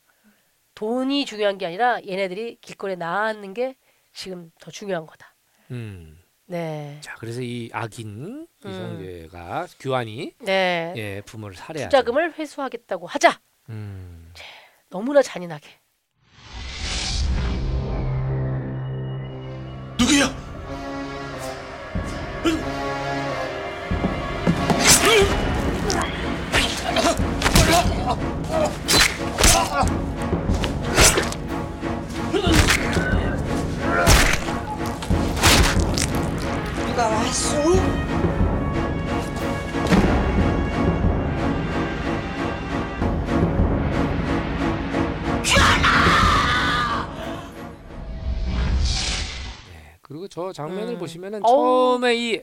돈이 중요한 게 아니라 얘네들이 길거리에 나앉는 게 지금 더 중요한 거다. 음. 네. 자, 그래서 이 악인 이성재가 규환이 네. 예, 부모를 살해하죠. 투자금을 회수하겠다고 하자. 음. 너무나 잔인하게. 누구야? 누가 왔어? 그리고 저 장면을 음. 보시면은 어우. 처음에 이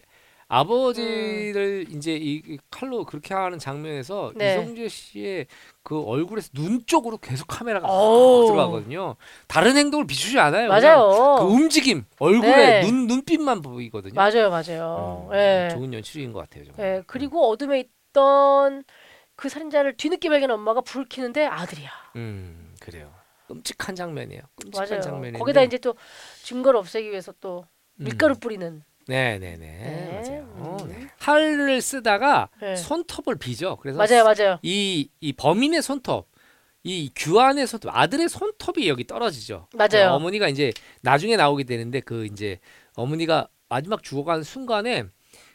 아버지를 이제 이, 이 칼로 그렇게 하는 장면에서 네. 이성재 씨의 그 얼굴에서 눈 쪽으로 계속 카메라가. 들어가거든요. 다른 행동을 비추지 않아요. 맞아요. 그 움직임, 얼굴에 네. 눈 눈빛만 보이거든요. 맞아요, 맞아요. 음, 예. 좋은 연출인 것 같아요. 정말. 예. 그리고 어둠에 있던 그 살인자를 뒤늦게 발견한 엄마가 불을 켜는데 아들이야. 음, 그래요. 끔찍한 장면이에요. 끔찍한 맞아요. 장면인데. 거기다 이제 또 증거를 없애기 위해서 또 음. 밀가루 뿌리는. 네네네 네. 맞아요. 음. 네. 칼을 쓰다가 네. 손톱을 비죠. 그래서 맞아요, 맞아요. 이, 이 범인의 손톱, 이 규환의 손톱, 아들의 손톱이 여기 떨어지죠. 맞아요. 어머니가 이제 나중에 나오게 되는데 그 이제 어머니가 마지막 죽어가는 순간에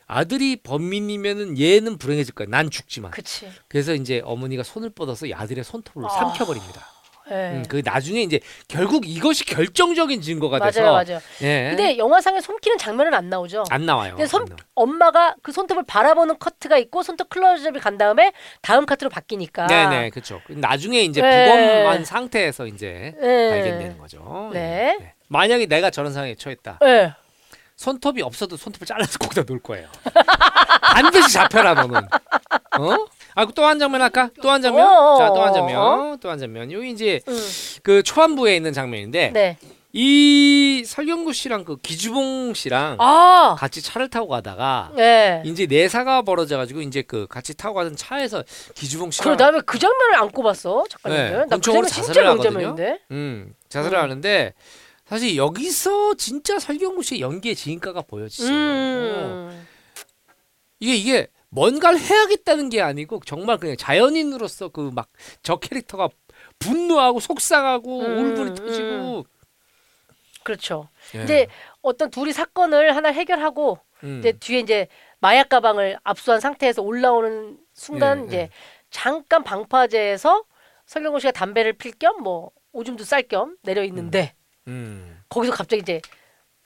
아들이 범인이면은 얘는 불행해질 거야. 난 죽지만. 그치. 그래서 이제 어머니가 손을 뻗어서 이 아들의 손톱을 아. 삼켜버립니다. 예. 음, 그 나중에 이제 결국 이것이 결정적인 증거가 돼서 맞아요, 맞아요. 예. 근데 영화상에 손키는 장면은 안 나오죠. 안 나와요. 근데 손, 안 나와요. 엄마가 그 손톱을 바라보는 커트가 있고 손톱 클로즈업이 간 다음에 다음 카트로 바뀌니까. 네네 그렇죠. 나중에 이제 네. 부검한 상태에서 이제 네. 발견되는 거죠. 네. 예, 네. 만약에 내가 저런 상황에 처했다. 예. 손톱이 없어도 손톱을 잘라서 거기다 놓을 거예요. <laughs> 반드시 잡혀라 너는. 어? 아, 또 한 장면 할까? 또 한 장면? 어, 어, 자, 또한 어, 장면. 또 한 장면. 여기 이제 음. 그 초안부에 있는 장면인데 네. 이 설경구 씨랑 그 기주봉 씨랑 아. 같이 차를 타고 가다가 네. 이제 내사가 벌어져 가지고 이제 그 같이 타고 가던 차에서 기주봉 씨가 그래 나왜 그 장면을 안 꼽았어 작가님들? 네, 나그 장면 진짜 자살을 하거든요. 명장면인데. 음, 자살을 음. 하는데 사실 여기서 진짜 설경구 씨의 연기의 진가가 보여지죠. 어. 음. 이게 이게 뭔가를 해야겠다는 게 아니고 정말 그냥 자연인으로서 그 막 저 캐릭터가 분노하고 속상하고 음, 울분이 터지고 그렇죠. 예. 이제 어떤 둘이 사건을 하나 해결하고 음. 이제 뒤에 이제 마약 가방을 압수한 상태에서 올라오는 순간 예, 이제 예. 잠깐 방파제에서 설경구 씨가 담배를 필 겸 뭐 오줌도 쌀 겸 내려 있는데 음. 거기서 갑자기 이제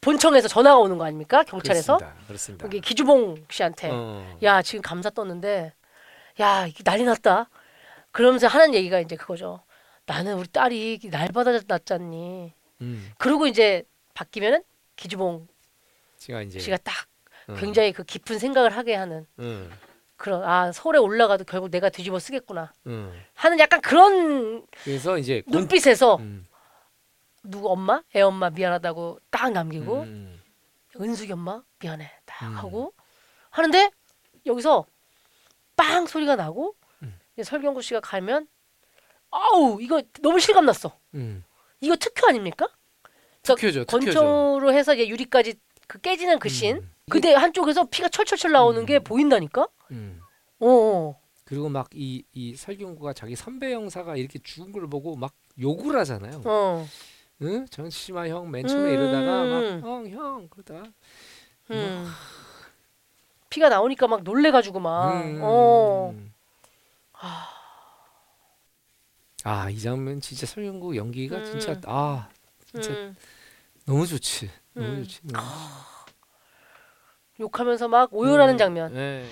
본청에서 전화가 오는 거 아닙니까 경찰에서 그렇습니다. 그렇습니다. 여기 기주봉 씨한테 어. 야 지금 감사 떴는데 야 이게 난리 났다 그러면서 하는 얘기가 이제 그거죠 나는 우리 딸이 날 받아놨잖니 음. 그리고 이제 바뀌면은 기주봉 제가 이제 씨가 딱 음. 굉장히 그 깊은 생각을 하게 하는 음. 그런 아 서울에 올라가도 결국 내가 뒤집어 쓰겠구나 음. 하는 약간 그런 그래서 이제 곤- 눈빛에서 음. 누구 엄마 애 엄마 미안하다고 딱 남기고 음. 은숙이 엄마 미안해 딱 음. 하고 하는데 여기서 빵 소리가 나고 음. 설경구 씨가 가면 아우 이거 너무 실감 났어 음. 이거 특효 아닙니까 특효죠. 권총으로 해서 이제 유리까지 그 깨지는 그 씬. 음. 근데 한쪽에서 피가 철철철 나오는 게 보인다니까? 음. 어, 어. 그리고 막 이 이 설경구가 자기 선배 형사가 이렇게 죽은 걸 보고 막 욕을 하잖아요. 어. 응? 전시마 형맨 처음에 음. 이러다가 막형형 그러다가 음. 피가 나오니까 막 놀래가지고 막. 음. 어. 아, 이 장면 진짜 설경구 연기가 음. 진짜 아, 진짜 음. 너무 좋지. 너무 음. 좋지. 너무. 욕하면서 막 오열하는 음. 장면. 네.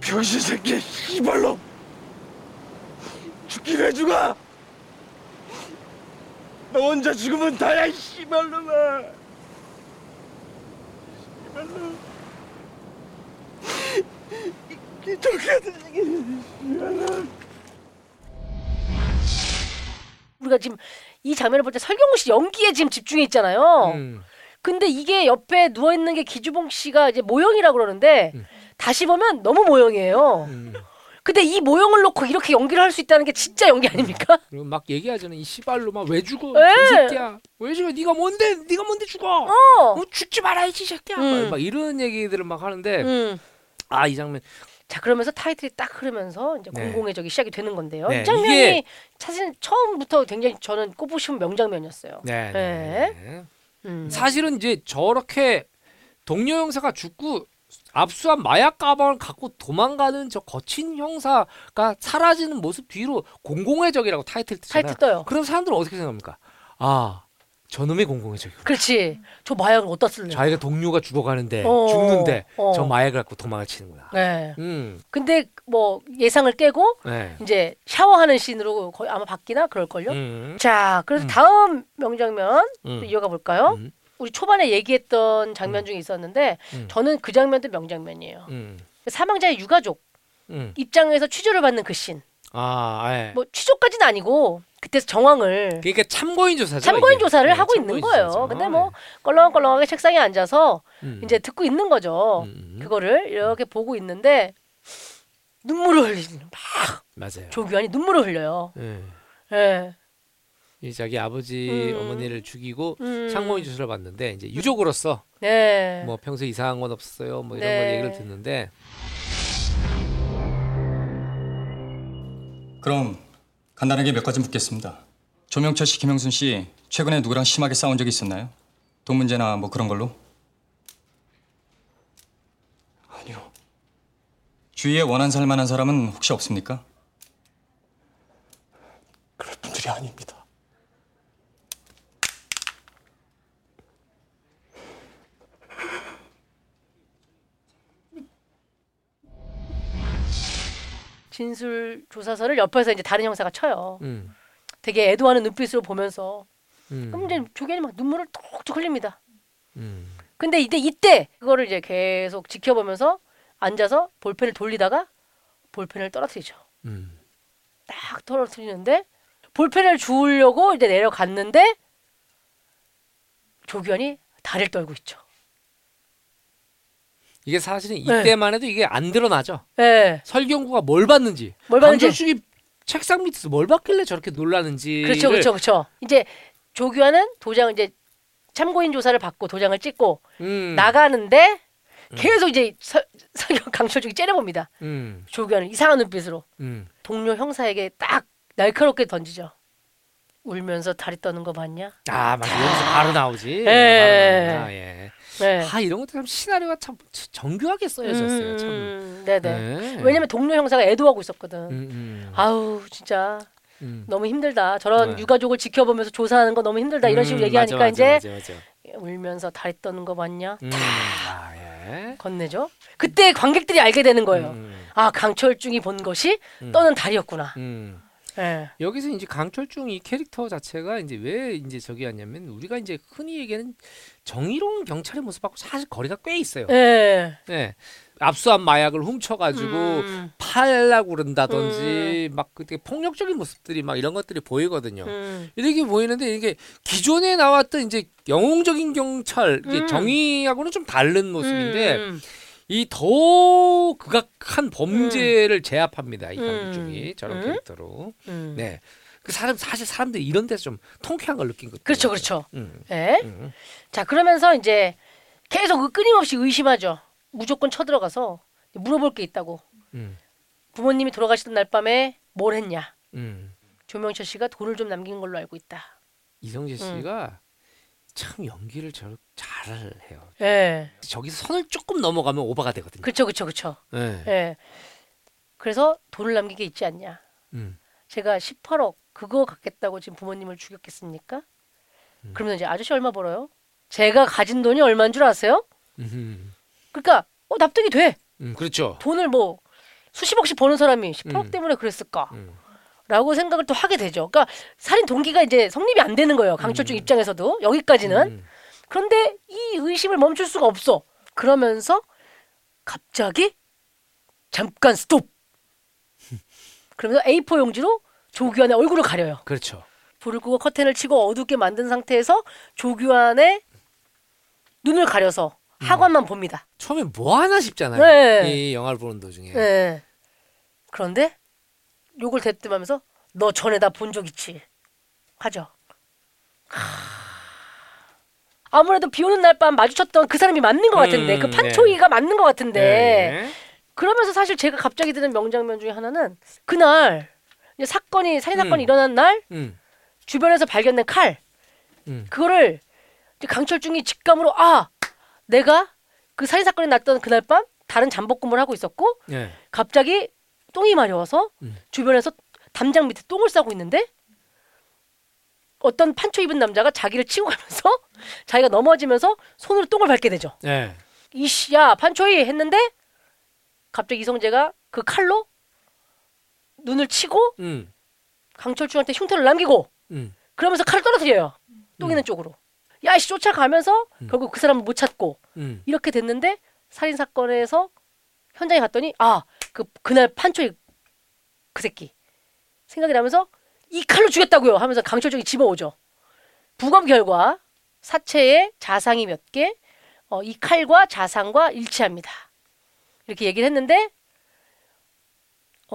병신 새끼 이발로 죽긴 왜 죽어? 너 혼자 죽으면 다야 이 새끼 이발로 우리가 지금 이 장면을 볼 때 설경구 씨 연기에 지금 집중해 있잖아요. 음. 근데 이게 옆에 누워 있는 게 기주봉 씨가 이제 모형이라 고 그러는데 음. 다시 보면 너무 모형이에요. 음. 근데 이 모형을 놓고 이렇게 연기를 할 수 있다는 게 진짜 연기 아닙니까? 그리고 막 얘기하잖아. 이 씨발로 막 왜 죽어? 에. 이 새끼야. 왜 죽어? 네가 뭔데? 네가 뭔데 죽어? 어. 어, 죽지 말아야지, 이 새끼야. 음. 막, 막 이런 얘기들을 막 하는데 음. 아, 이 장면 자 그러면서 타이틀이 딱 흐르면서 이제 네. 공공의 적이 시작이 되는 건데요. 네, 이 장면이 이게- 사실 처음부터 굉장히 저는 싶은 명장면이었어요. 네. 네. 네. 음. 사실은 이제 저렇게 동료 형사가 죽고 압수한 마약 가방을 갖고 도망가는 저 거친 형사가 사라지는 모습 뒤로 공공의 적이라고 타이틀 뜨잖아요. 타이틀 떠요. 그럼 사람들은 어떻게 생각합니까? 아, 저놈이 공공의 적이구나. 그렇지. 저 마약을 어디다 쓸래? 자기가 동료가 죽어가는데 어, 죽는데 어. 저 마약을 갖고 도망을 치는구나. 네. 음, 근데 뭐 예상을 깨고 네. 이제 샤워하는 씬으로 거의 아마 바뀌나 그럴걸요. 음, 자, 그래서 음. 다음 명장면 음. 또 이어가 볼까요? 음, 우리 초반에 얘기했던 장면 중에 있었는데 음. 저는 그 장면도 명장면이에요. 음, 사망자의 유가족 음. 입장에서 취조를 받는 그 씬. 아, 예. 뭐 취조까지는 아니고 그때 정황을 그러니까 참고인 조사죠. 참고인 이게. 조사를 네, 하고 있는 참고인 거예요. 조사죠. 근데 뭐 껄렁껄렁하게 책상에 앉아서 음. 이제 듣고 있는 거죠. 음, 음. 그거를 이렇게 보고 있는데 눈물을 흘리는 막 맞아요. 조규환이 눈물을 흘려요. 예. 예. 이 자기 아버지 음. 어머니를 죽이고 음. 참고인 조사를 받는데 이제 유족으로서 네. 뭐 평소에 이상한 건 없었어요 뭐 이런 네. 걸 얘기를 듣는데 그럼 간단하게 몇 가지 묻겠습니다. 조명철 씨, 김영순 씨 최근에 누구랑 심하게 싸운 적이 있었나요? 돈 문제나 뭐 그런 걸로? 아니요 주위에 원한 살 만한 사람은 혹시 없습니까? 그럴 분들이 아닙니다 진술 조사서를 옆에서 이제 다른 형사가 쳐요. 음, 되게 애도하는 눈빛으로 보면서 음, 그럼 이제 조규환이 막 눈물을 톡톡 흘립니다. 음, 근데 이때 이때 그거를 이제 계속 지켜보면서 앉아서 볼펜을 돌리다가 볼펜을 떨어뜨리죠. 음. 딱 떨어뜨리는데 볼펜을 주우려고 이제 내려갔는데 조규환이 다리를 떨고 있죠. 이게 사실은 네. 이때만 해도 이게 안 드러나죠 예. 설경구가 뭘 봤는지 뭘 봤는지. 강철식이 책상 밑에서 뭘 봤길래 저렇게 놀라는지 그렇죠, 그렇죠, 그렇죠. 이제 조규환은 도장 이제 참고인 조사를 받고 도장을 찍고 음, 나가는데 계속 이제 서, 서, 강철중이 째려봅니다. 음, 조규환을 이상한 눈빛으로 음. 동료 형사에게 딱 날카롭게 던지죠. 울면서 다리 떠는 거 봤냐? 아 맞아 여기서 바로 나오지 예. 바로 나오구나, 예. 네. 아 이런 것도 참 시나리오가 참 정교하게 쓰여졌어요 참 음, 네네. 네. 왜냐면 동료 형사가 애도하고 있었거든. 음, 음, 아우 진짜 음. 너무 힘들다. 저런 네. 유가족을 지켜보면서 조사하는 거 너무 힘들다. 이런 식으로 음, 얘기하니까 맞아, 이제 맞아, 맞아, 맞아. 울면서 다리 떠는 거 봤냐? 음, 아, 예. 건네죠. 그때 관객들이 알게 되는 거예요. 음, 아 강철중이 본 것이 음. 떠는 다리였구나. 음. 예. 여기서 이제 강철중 이 캐릭터 자체가 이제 왜 이제 저기 하냐면 우리가 이제 흔히 얘기하는 정의로운 경찰의 모습하고 사실 거리가 꽤 있어요. 예. 네. 압수한 마약을 훔쳐가지고 음, 팔려고 그런다든지 막 그때 폭력적인 모습들이 막 이런 것들이 보이거든요. 음, 이렇게 보이는데 이게 기존에 나왔던 이제 영웅적인 경찰 이게 음. 정의하고는 좀 다른 모습인데 음, 이 더 극악한 범죄를 제압합니다. 이 음. 강철중이 저런 음. 캐릭터로. 음. 네. 그 사람 사실 사람들이 이런 데서 좀 통쾌한 걸 느낀 거죠. 그렇죠, 그렇죠. 음. 예. 음. 자 그러면서 이제 계속 그 끊임없이 의심하죠. 무조건 쳐들어가서 물어볼 게 있다고. 음. 부모님이 돌아가시던 날 밤에 뭘 했냐? 음. 조명철 씨가 돈을 좀 남긴 걸로 알고 있다. 이성재 음. 씨가 참 연기를 저 잘 해요. 예. 저기서 선을 조금 넘어가면 오버가 되거든요. 그렇죠, 그렇죠, 그렇죠. 네. 예. 그래서 돈을 남긴 게 있지 않냐? 음. 제가 18억 그거 갖겠다고 지금 부모님을 죽였겠습니까? 음. 그러면 이제 아저씨 얼마 벌어요? 제가 가진 돈이 얼마인 줄 아세요? 음. 그러니까 어 납득이 돼. 음. 그렇죠. 돈을 뭐 수십억씩 버는 사람이 18억 음. 때문에 그랬을까? 음. 라고 생각을 또 하게 되죠. 그러니까 살인 동기가 이제 성립이 안 되는 거예요. 강철중 입장에서도 여기까지는. 음. 그런데 이 의심을 멈출 수가 없어. 그러면서 갑자기 잠깐 스톱. <laughs> 그러면서 A4 용지로 조규환의 얼굴을 가려요. 그렇죠. 불을 끄고 커튼을 치고 어둡게 만든 상태에서 조규환의 눈을 가려서 하관만 봅니다. 처음에 뭐 하나 싶잖아요. 네. 이 영화를 보는 도중에. 네. 그런데 욕을 대뜸하면서 너 전에 나본적 있지? 하죠. 하... 아무래도 비 오는 날 밤 마주쳤던 그 사람이 맞는 것 같은데 음, 그 판초이가 맞는 것 같은데 네. 그러면서 사실 제가 갑자기 드는 명장면 중에 하나는 그날 이제 사건이 살인 사건이 음. 일어난 날 음. 주변에서 발견된 칼 음. 그거를 이제 강철중이 직감으로 아 내가 그 살인 사건이 났던 그날 밤 다른 잠복근무를 하고 있었고 네. 갑자기 똥이 마려워서 음. 주변에서 담장 밑에 똥을 싸고 있는데 어떤 판초 입은 남자가 자기를 치고 가면서 <laughs> 자기가 넘어지면서 손으로 똥을 밟게 되죠. 네. 이씨야 판초이 했는데 갑자기 이성재가 그 칼로 눈을 치고 음. 강철중한테 흉터를 남기고 음. 그러면서 칼을 떨어뜨려요. 똥 있는 쪽으로. 야씨 쫓아가면서 결국 그 사람을 못 찾고 음. 이렇게 됐는데 살인 사건에서 현장에 갔더니 아 그 그날 판초이 그 새끼 생각이 나면서 이 칼로 죽였다고요 하면서 강철중이 집어오죠. 부검 결과 사체에 자상이 몇 개, 어, 이 칼과 자상과 일치합니다. 이렇게 얘기를 했는데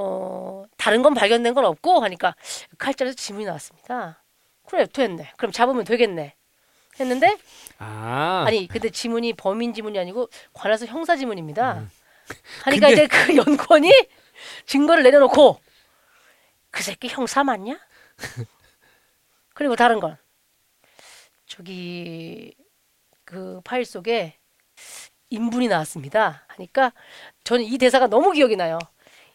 어 다른 건 발견된 건 없고 하니까 칼자루에서 지문이 나왔습니다. 그래 됐네. 그럼 잡으면 되겠네. 했는데 아. 아니 근데 지문이 범인 지문이 아니고 관할서 형사 지문입니다. 음. 하니까 근데- 이제 그 <laughs> 연구원이 증거를 내려놓고 그 새끼 형사 맞냐? <laughs> 그리고 다른 건 저기 그 파일 속에 인분이 나왔습니다. 하니까 저는 이 대사가 너무 기억이 나요.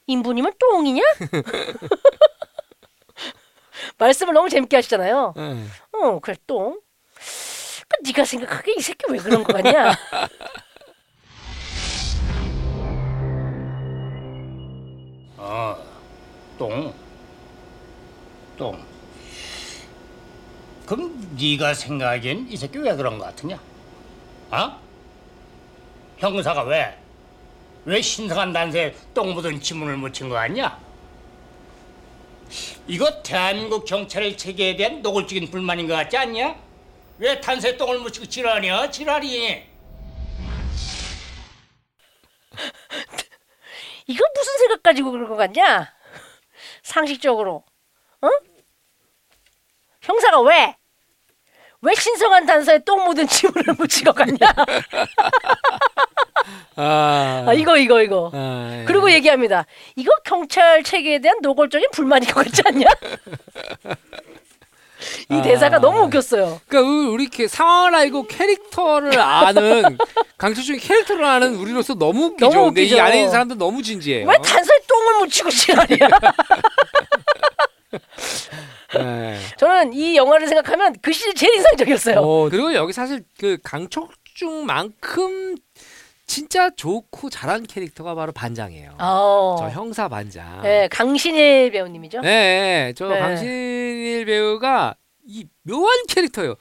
인분이면 똥이냐? <laughs> 말씀을 너무 재밌게 하시잖아요. 네. 어, 그래 똥. 그 네가 생각하기에 이 새끼 왜 그런 거 같냐? 어, <laughs> 똥. 똥. 그럼 네가 생각하기엔 이 새끼 왜 그런 거 같으냐? 어? 형사가 왜? 왜 신성한 단서에 똥 묻은 지문을 묻힌 거 같냐? 이거 대한민국 경찰의 체계에 대한 노골적인 불만인 것 같지 않냐? 왜 단서에 똥을 묻히고 지랄이야? 지랄이. <laughs> 이거 무슨 생각 가지고 그런 거 같냐? 상식적으로, 어? 형사가 왜? 왜 신성한 단서에 똥 묻은 지문을 묻히고 갔냐? <laughs> 아. 아, 이거 이거 이거. 아, 예. 그리고 얘기합니다. 이거 경찰 체계에 대한 노골적인 불만인 것 같지 않냐? <laughs> 이 대사가 아. 너무 웃겼어요. 그러니까 우리- 이렇게 상황을 알고 캐릭터를 아는 <laughs> 강철중의 캐릭터를 아는 우리로서 너무 웃기죠. 너무 근데 이 웃기죠. 안에 있는 사람들 너무 진지해요. 왜 단서에 똥을 묻히고 지랄이야? <laughs> 네. 저는 이 영화를 생각하면 그 시즌 제일 인상적이었어요. 어, 그리고 여기 사실 그 강철중만큼 진짜 좋고 잘한 캐릭터가 바로 반장이에요. 어. 저 형사 반장. 네, 강신일 배우님이죠. 네, 네, 저 네. 강신일 배우가 이 묘한 캐릭터예요.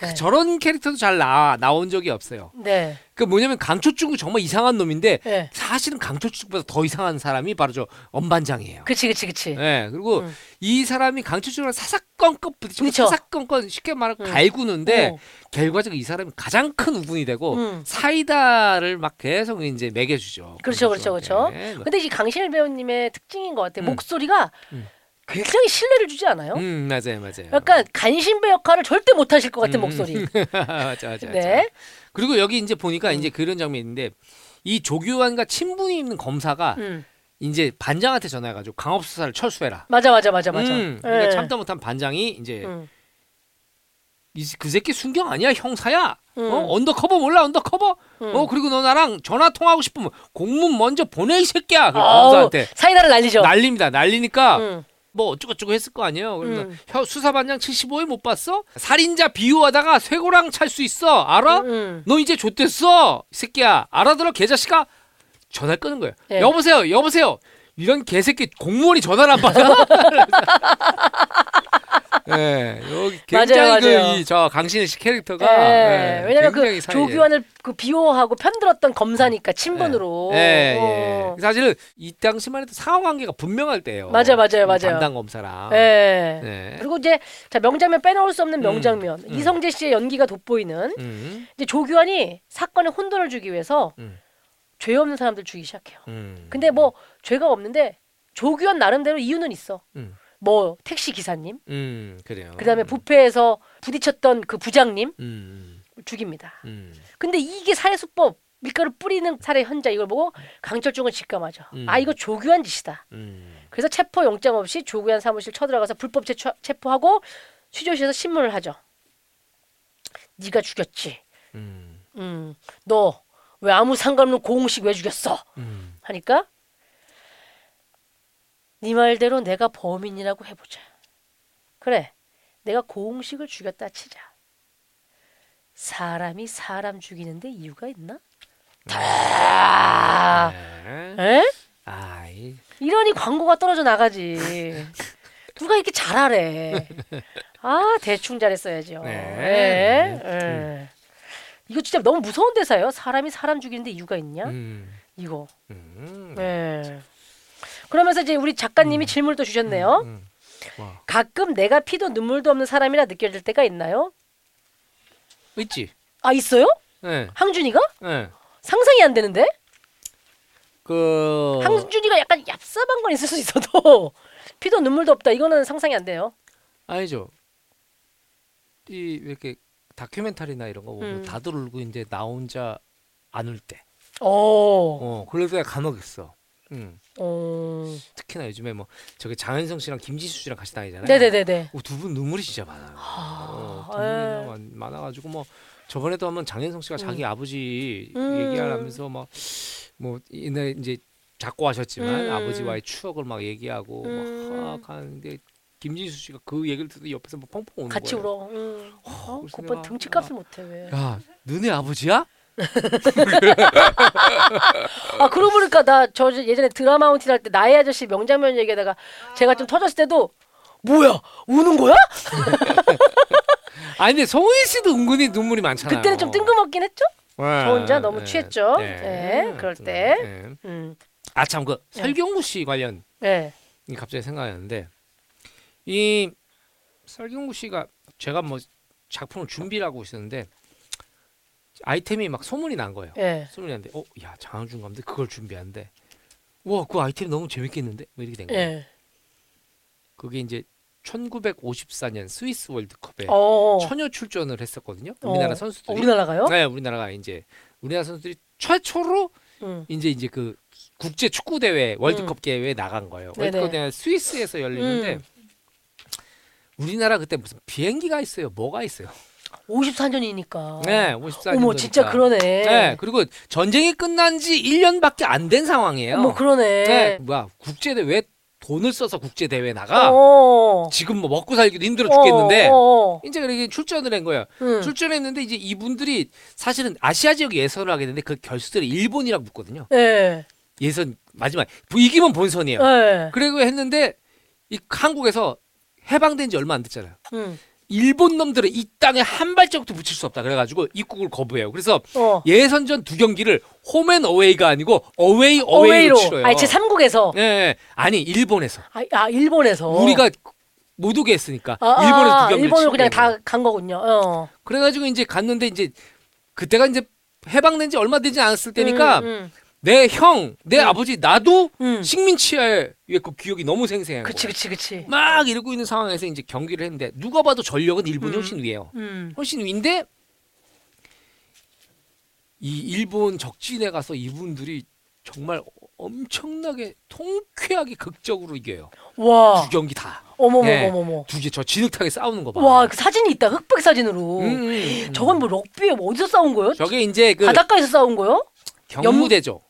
그 네. 저런 캐릭터도 잘 나, 나온 적이 없어요. 네. 그 뭐냐면 강철중은 정말 이상한 놈인데 네. 사실은 강철중보다 더 이상한 사람이 바로 저 엄반장이에요. 그치 그치 그치. 네, 그리고 음. 이 사람이 강철중이랑 사사건건 부딪히고 그쵸. 사사건건 쉽게 말하면 음. 갈구는데 어. 결과적으로 이 사람이 가장 큰 우분이 되고 음. 사이다를 막 계속 이제 먹여주죠. 그렇죠, 그렇죠, 그렇죠. 네. 근데 이 강신일 배우님의 특징인 것 같아요. 음. 목소리가 음. 굉장히 신뢰를 주지 않아요? 음 맞아요 맞아요. 약간 간신배 역할을 절대 못 하실 것 같은 음, 목소리. <laughs> 맞아 맞아. 네. 맞아. 그리고 여기 이제 보니까 이제 그런 장면인데 이 조규환과 친분이 있는 검사가 음. 이제 반장한테 전화해가지고 강압 수사를 철수해라. 맞아 맞아 맞아 맞아. 음, 그러니까 예. 참다 못한 반장이 이제 음. 이, 그 새끼 순경 아니야 형사야. 음. 어 undercover 몰라 undercover. 음. 어 그리고 너 나랑 전화 통하고 싶으면 공문 먼저 보내 이 새끼야. 그 검사한테 사이다를 날리죠. 날립니다. 날리니까 음. 뭐 어쩌고저쩌고 했을 거 아니에요. 그래서 음. 혀- 수사반장 75일 못 봤어? 살인자 비호하다가 쇠고랑 찰 수 있어. 알아? 음. 너 이제 좆됐어. 이 새끼야. 알아들어 개자식아. 전화 를 끄는 거예요. 예. 여보세요. 여보세요. 이런 개새끼 공무원이 전화를 안 받아. <laughs> 예, 여기 <laughs> 굉장히 맞아요, 맞아요. 그이저 강신혜 씨 캐릭터가 예, 예, 왜냐면 그 사이에- 조규환을 그 비호하고 편들었던 검사니까 친분으로. 예, 예, 어. 예. 사실은 이 당시만 해도 상호 관계가 분명할 때예요. 맞아요, 맞아요, 이 맞아요. 담당 검사랑. 예. 네. 그리고 이제 자 명장면 빼놓을 수 없는 음, 명장면 음. 이성재 씨의 연기가 돋보이는 음, 이제 조규환이 사건에 혼돈을 주기 위해서 음. 죄 없는 사람들 죽이기 시작해요. 음. 근데 뭐 죄가 없는데 조규환 나름대로 이유는 있어. 음. 뭐 택시 기사님, 음, 그래요. 그다음에 부패에서 부딪혔던 그 부장님 음, 죽입니다. 음, 근데 이게 살해 수법 밀가루 뿌리는 살해 현장 이걸 보고 강철중은 직감하죠. 음. 아 이거 조규환 짓이다. 음, 그래서 체포 영장 없이 조규환 사무실 쳐들어가서 불법 체포, 체포하고 취조실에서 신문을 하죠. 네가 죽였지. 음, 음, 너 왜 아무 상관없는 고흥식 왜 죽였어? 음. 하니까 네 말대로 내가 범인이라고 해보자. 그래, 내가 고흥식을 죽였다 치자. 사람이 사람 죽이는데 이유가 있나? 다. 네. 에? 아이, 이러니 광고가 떨어져 나가지. 누가 이렇게 잘하래? 아 대충 잘했어야죠. 네. 예, 예. 이거 진짜 너무 무서운 대사예요. 사람이 사람 죽이는데 이유가 있냐? 음, 이거. 음, 예. 그러면서 이제 우리 작가님이 질문을 또 주셨네요. 음. 와, 가끔 내가 피도 눈물도 없는 사람이라 느껴질 때가 있나요? 있지. 아 있어요? 예, 항준이가? 예. 상상이 안 되는데? 그 항준이가 약간 얍삽한 건 있을 수 있어도 <laughs> 피도 눈물도 없다. 이거는 상상이 안 돼요. 아니죠. 이 이렇게 다큐멘터리나 이런 거 보면 음. 다들 울고 이제 나 혼자 안 울 때. 오. 어, 그럴 때가 간혹 있어. 음. 어. 특히나 요즘에 뭐 저기 장현성 씨랑 김지수 씨랑 같이 다니잖아요. 네네네네. 두분 눈물이 진짜 많아요. 어, 두 분이 에. 많- 많아가지고 뭐 저번에도 한번 장현성 씨가 자기 아버지 음. 얘기하면서 막 뭐 옛날 이제 작고 하셨지만 음. 아버지와의 추억을 막 얘기하고 음. 막 하는데 김지수 씨가 그 얘기를 듣고 옆에서 막 펑펑 우는 같이 거예요. 울어. 응. 어, 그래서 오빠 등치값을 못해 왜? 야, 너네 아버지야? 아 그러고 보니까 나 저 예전에 드라마 운틴 할때 나의 아저씨 명장면 얘기하다가 제가 좀 터졌을 때도 뭐야 우는 거야? <laughs> 아니 근데 성훈 씨도 은근히 눈물이 많잖아요. 그때는 좀 뜬금없긴 했죠? 네, 저 혼자 너무 네, 취했죠? 네, 그럴 때. 네. 음, 아참 그 네. 설경구 씨 관련 네, 이 갑자기 생각나는데 이 설경구 씨가 제가 뭐 작품을 준비를 하고 있었는데 아이템이 막 소문이 난 거예요. 네. 소문이 났는데 어, 야 장항준 감독 그걸 준비한대. 와, 그 아이템 너무 재밌겠는데? 뭐 이렇게 된 거예요. 네. 그게 이제 1954년 스위스 월드컵에 어, 처녀 출전을 했었거든요. 우리나라 어. 선수들이. 어, 우리나라가요? 네, 우리나라가 이제 우리나라 선수들이 최초로 음. 이제 이제 그 국제 축구 대회 월드컵 대회에 나간 거예요. 네네. 월드컵 대회 스위스에서 열리는데 음. 우리나라 그때 무슨 비행기가 있어요. 뭐가 있어요? 54년이니까. 네, 54년. 어머 진짜 그러네. 네, 그리고 전쟁이 끝난 지 1년밖에 안 된 상황이에요. 어머 그러네. 네, 뭐야 국제 대회 왜 돈을 써서 국제 대회 나가? 어. 지금 뭐 먹고 살기도 힘들어 죽겠는데 어, 어, 어. 이제 그렇게 출전을 한 거예요. 음. 출전했는데 이제 이분들이 사실은 아시아 지역 예선을 하게 되는데 그 결승들이 일본이랑 붙거든요. 네. 예선 마지막 이기면 본선이에요. 네. 그리고 했는데 이 한국에서 해방된 지 얼마 안 됐잖아요. 음. 일본 놈들은 이 땅에 한 발자국도 붙일 수 없다. 그래가지고 입국을 거부해요. 그래서 어. 예선전 두 경기를 홈앤 어웨이가 아니고 어웨이 어웨이로, 어웨이로. 치러요. 아니 제 3국에서. 예, 예. 아니 일본에서 아, 아 일본에서. 우리가 못 오게 했으니까 아, 일본에서 아, 두 경기 일본으로 그냥 다간 거군요. 어. 그래가지고 이제 갔는데 이제 그때가 이제 해방된 지 얼마 되지 않았을 때니까 음, 음. 내 형, 내 아버지 나도 음. 식민 치하에 그 기억이 너무 생생한 그치. 그치 그치. 막 이러고 있는 상황에서 이제 경기를 했는데 누가 봐도 전력은 일본이 훨씬 위에요. 음. 훨씬 위인데 이 일본 적진에 가서 이분들이 정말 엄청나게 통쾌하게 극적으로 이겨요. 와. 두 경기 다. 어머머 예. 어머머. 두개 저 진흙탕에 싸우는 거 봐. 와, 그 사진이 있다. 흑백 사진으로. 음, 음, 음. 저건 뭐 럭비에 뭐 어디서 싸운 거예요? 저게 이제 그 바닷가에서 싸운 거요? 경무대죠.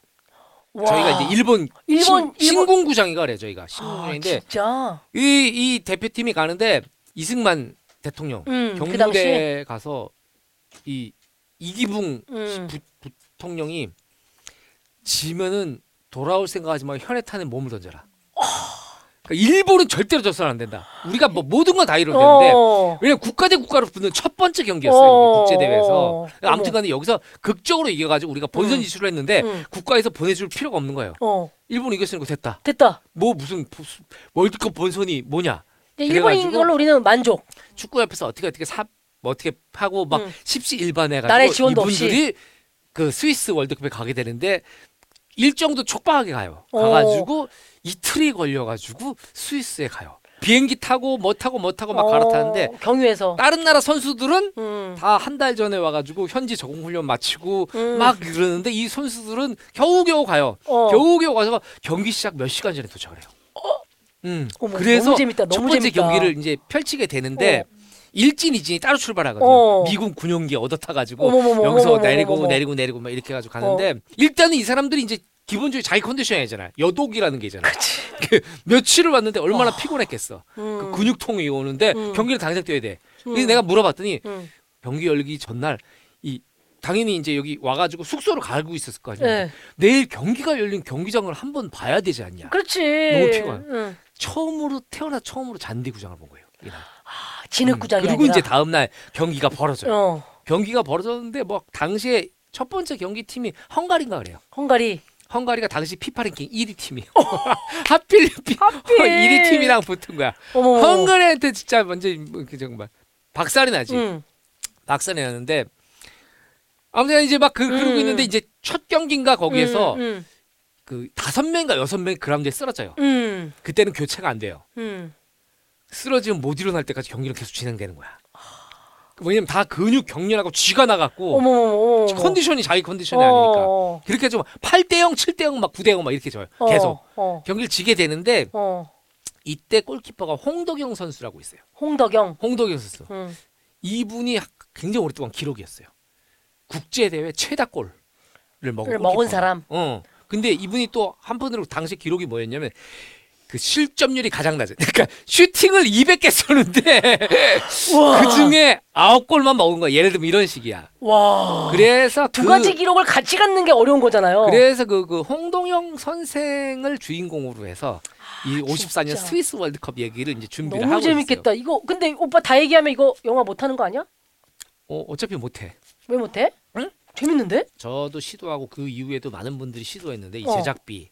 와. 저희가 이제 일본, 일본- 신, 일본- 신궁구장이가 그래 저희가 아, 신궁구장인데 진짜. 이, 이 대표팀이 가는데 이승만 대통령 음, 그 경무대? 가서 이 이기붕 음. 부, 부통령이 지면은 돌아올 생각하지 말고 현에 타는 몸을 던져라. 그러니까 일본은 절대로 져서는 안 된다. 우리가 뭐 모든 건 다 이뤄도 되는데 어. 왜냐 면 국가 대 국가로 붙는 첫 번째 경기였어요 어, 국제 대회에서. 어, 어머. 아무튼간에 여기서 극적으로 이겨가지고 우리가 본선 음. 진출을 했는데 음. 국가에서 보내줄 필요가 없는 거예요. 어. 일본 이겼으니까 됐다. 됐다. 뭐 무슨 부- 월드컵 본선이 뭐냐? 이제 일본인 그래가지고 걸로 우리는 만족. 축구협회에서 어떻게 어떻게 사, 뭐 어떻게 하고 막 음. 십시일반해가지고 지원도 이분들이 그 스위스 월드컵에 가게 되는데 일정도 촉박하게 가요. 어. 가가지고 이틀이 걸려가지고 스위스에 가요. 비행기 타고 뭐 타고 뭐 타고 막 어, 갈아타는데 경유해서. 다른 나라 선수들은 음. 다 한 달 전에 와가지고 현지 적응 훈련 마치고 음. 막 이러는데 이 선수들은 겨우겨우 가요. 어. 겨우겨우 가서 경기 시작 몇 시간 전에 도착을 해요. 음. 어머, 그래서 너무 재밌다, 첫 너무 번째 재밌다. 경기를 이제 펼치게 되는데 어. 일진 이진이 따로 출발하거든요. 어. 미군 군용기 얻어 타가지고 어머머머, 여기서 어머머머, 내리고 어머머. 내리고 내리고 막 이렇게 해가지고 가는데 일단은 이 사람들이 이제 기본적으로 자기 컨디션이 잖아요 여독이라는 게 있잖아요. <laughs> 그 며칠을 왔는데 얼마나 피곤했겠어. 그 음. 근육통이 오는데 음. 경기를 당장 뛰어야 돼. 음. 그래서 내가 물어봤더니 음. 경기 열기 전날 이 당연히 이제 여기 와가지고 숙소로 가고 있었을 거 아니에요. 네. 내일 경기가 열린 경기장을 한번 봐야 되지 않냐. 그렇지. 너무 피곤해. 응. 처음으로 태어나 처음으로 잔디구장을 본 거예요. 이날. 아, 진흙구장이 그리고 아니라. 이제 다음 날 경기가 벌어져요. 어. 경기가 벌어졌는데 뭐 당시에 첫 번째 경기 팀이 헝가리인가 그래요. 헝가리. 헝가리가 당시 피파 랭킹 1위 팀이에요. <laughs> 하필 피, 어. 하필. 1위 팀이랑 붙은 거야. 어머. 헝가리한테 진짜 먼저 그 정말 박살이 나지. 응. 박살이 나는데 아무튼 이제 막 그, 그러고 음. 있는데 이제 첫 경기인가 거기에서 응. 그 다섯 명인가 여섯 명이 그라운드에 쓰러져요. 응. 그때는 교체가 안 돼요. 응. 쓰러지면 못 일어날 때까지 경기는 계속 진행되는 거야. 왜냐면 다 근육 경련하고 쥐가 나갔고 어머 어머. 컨디션이 자기 컨디션이 아니니까 어. 그렇게 좀 8대 0, 7대 0, 막 9대 0 막 이렇게 져요. 어. 계속 어. 경기를 지게 되는데 어. 이때 골키퍼가 홍덕영 선수라고 있어요. 홍덕영. 홍덕영 선수. 응. 이분이 굉장히 오랫동안 기록이었어요. 국제 대회 최다 골을 먹은 를 먹은 골키퍼. 사람. 어. 근데 이분이 또 한편으로 당시 기록이 뭐였냐면 그 실점률이 가장 낮은. 그러니까 슈팅을 200개 쏘는데. <laughs> 그 중에 9골만 먹은 거야. 예를 들면 이런 식이야. 와. 그래서 두 그- 가지 기록을 같이 갖는 게 어려운 거잖아요. 그래서 그, 그 홍동영 선생을 주인공으로 해서 이 54년 아, 진짜. 스위스 월드컵 얘기를 이제 준비를 너무 하고 재밌겠다. 이거 근데 오빠 다 얘기하면 이거 영화 못 하는 거 아니야? 어, 어차피 못 해. 왜 못 해? 응? 재밌는데? 저도 시도하고 그 이후에도 많은 분들이 시도했는데 이 어. 제작비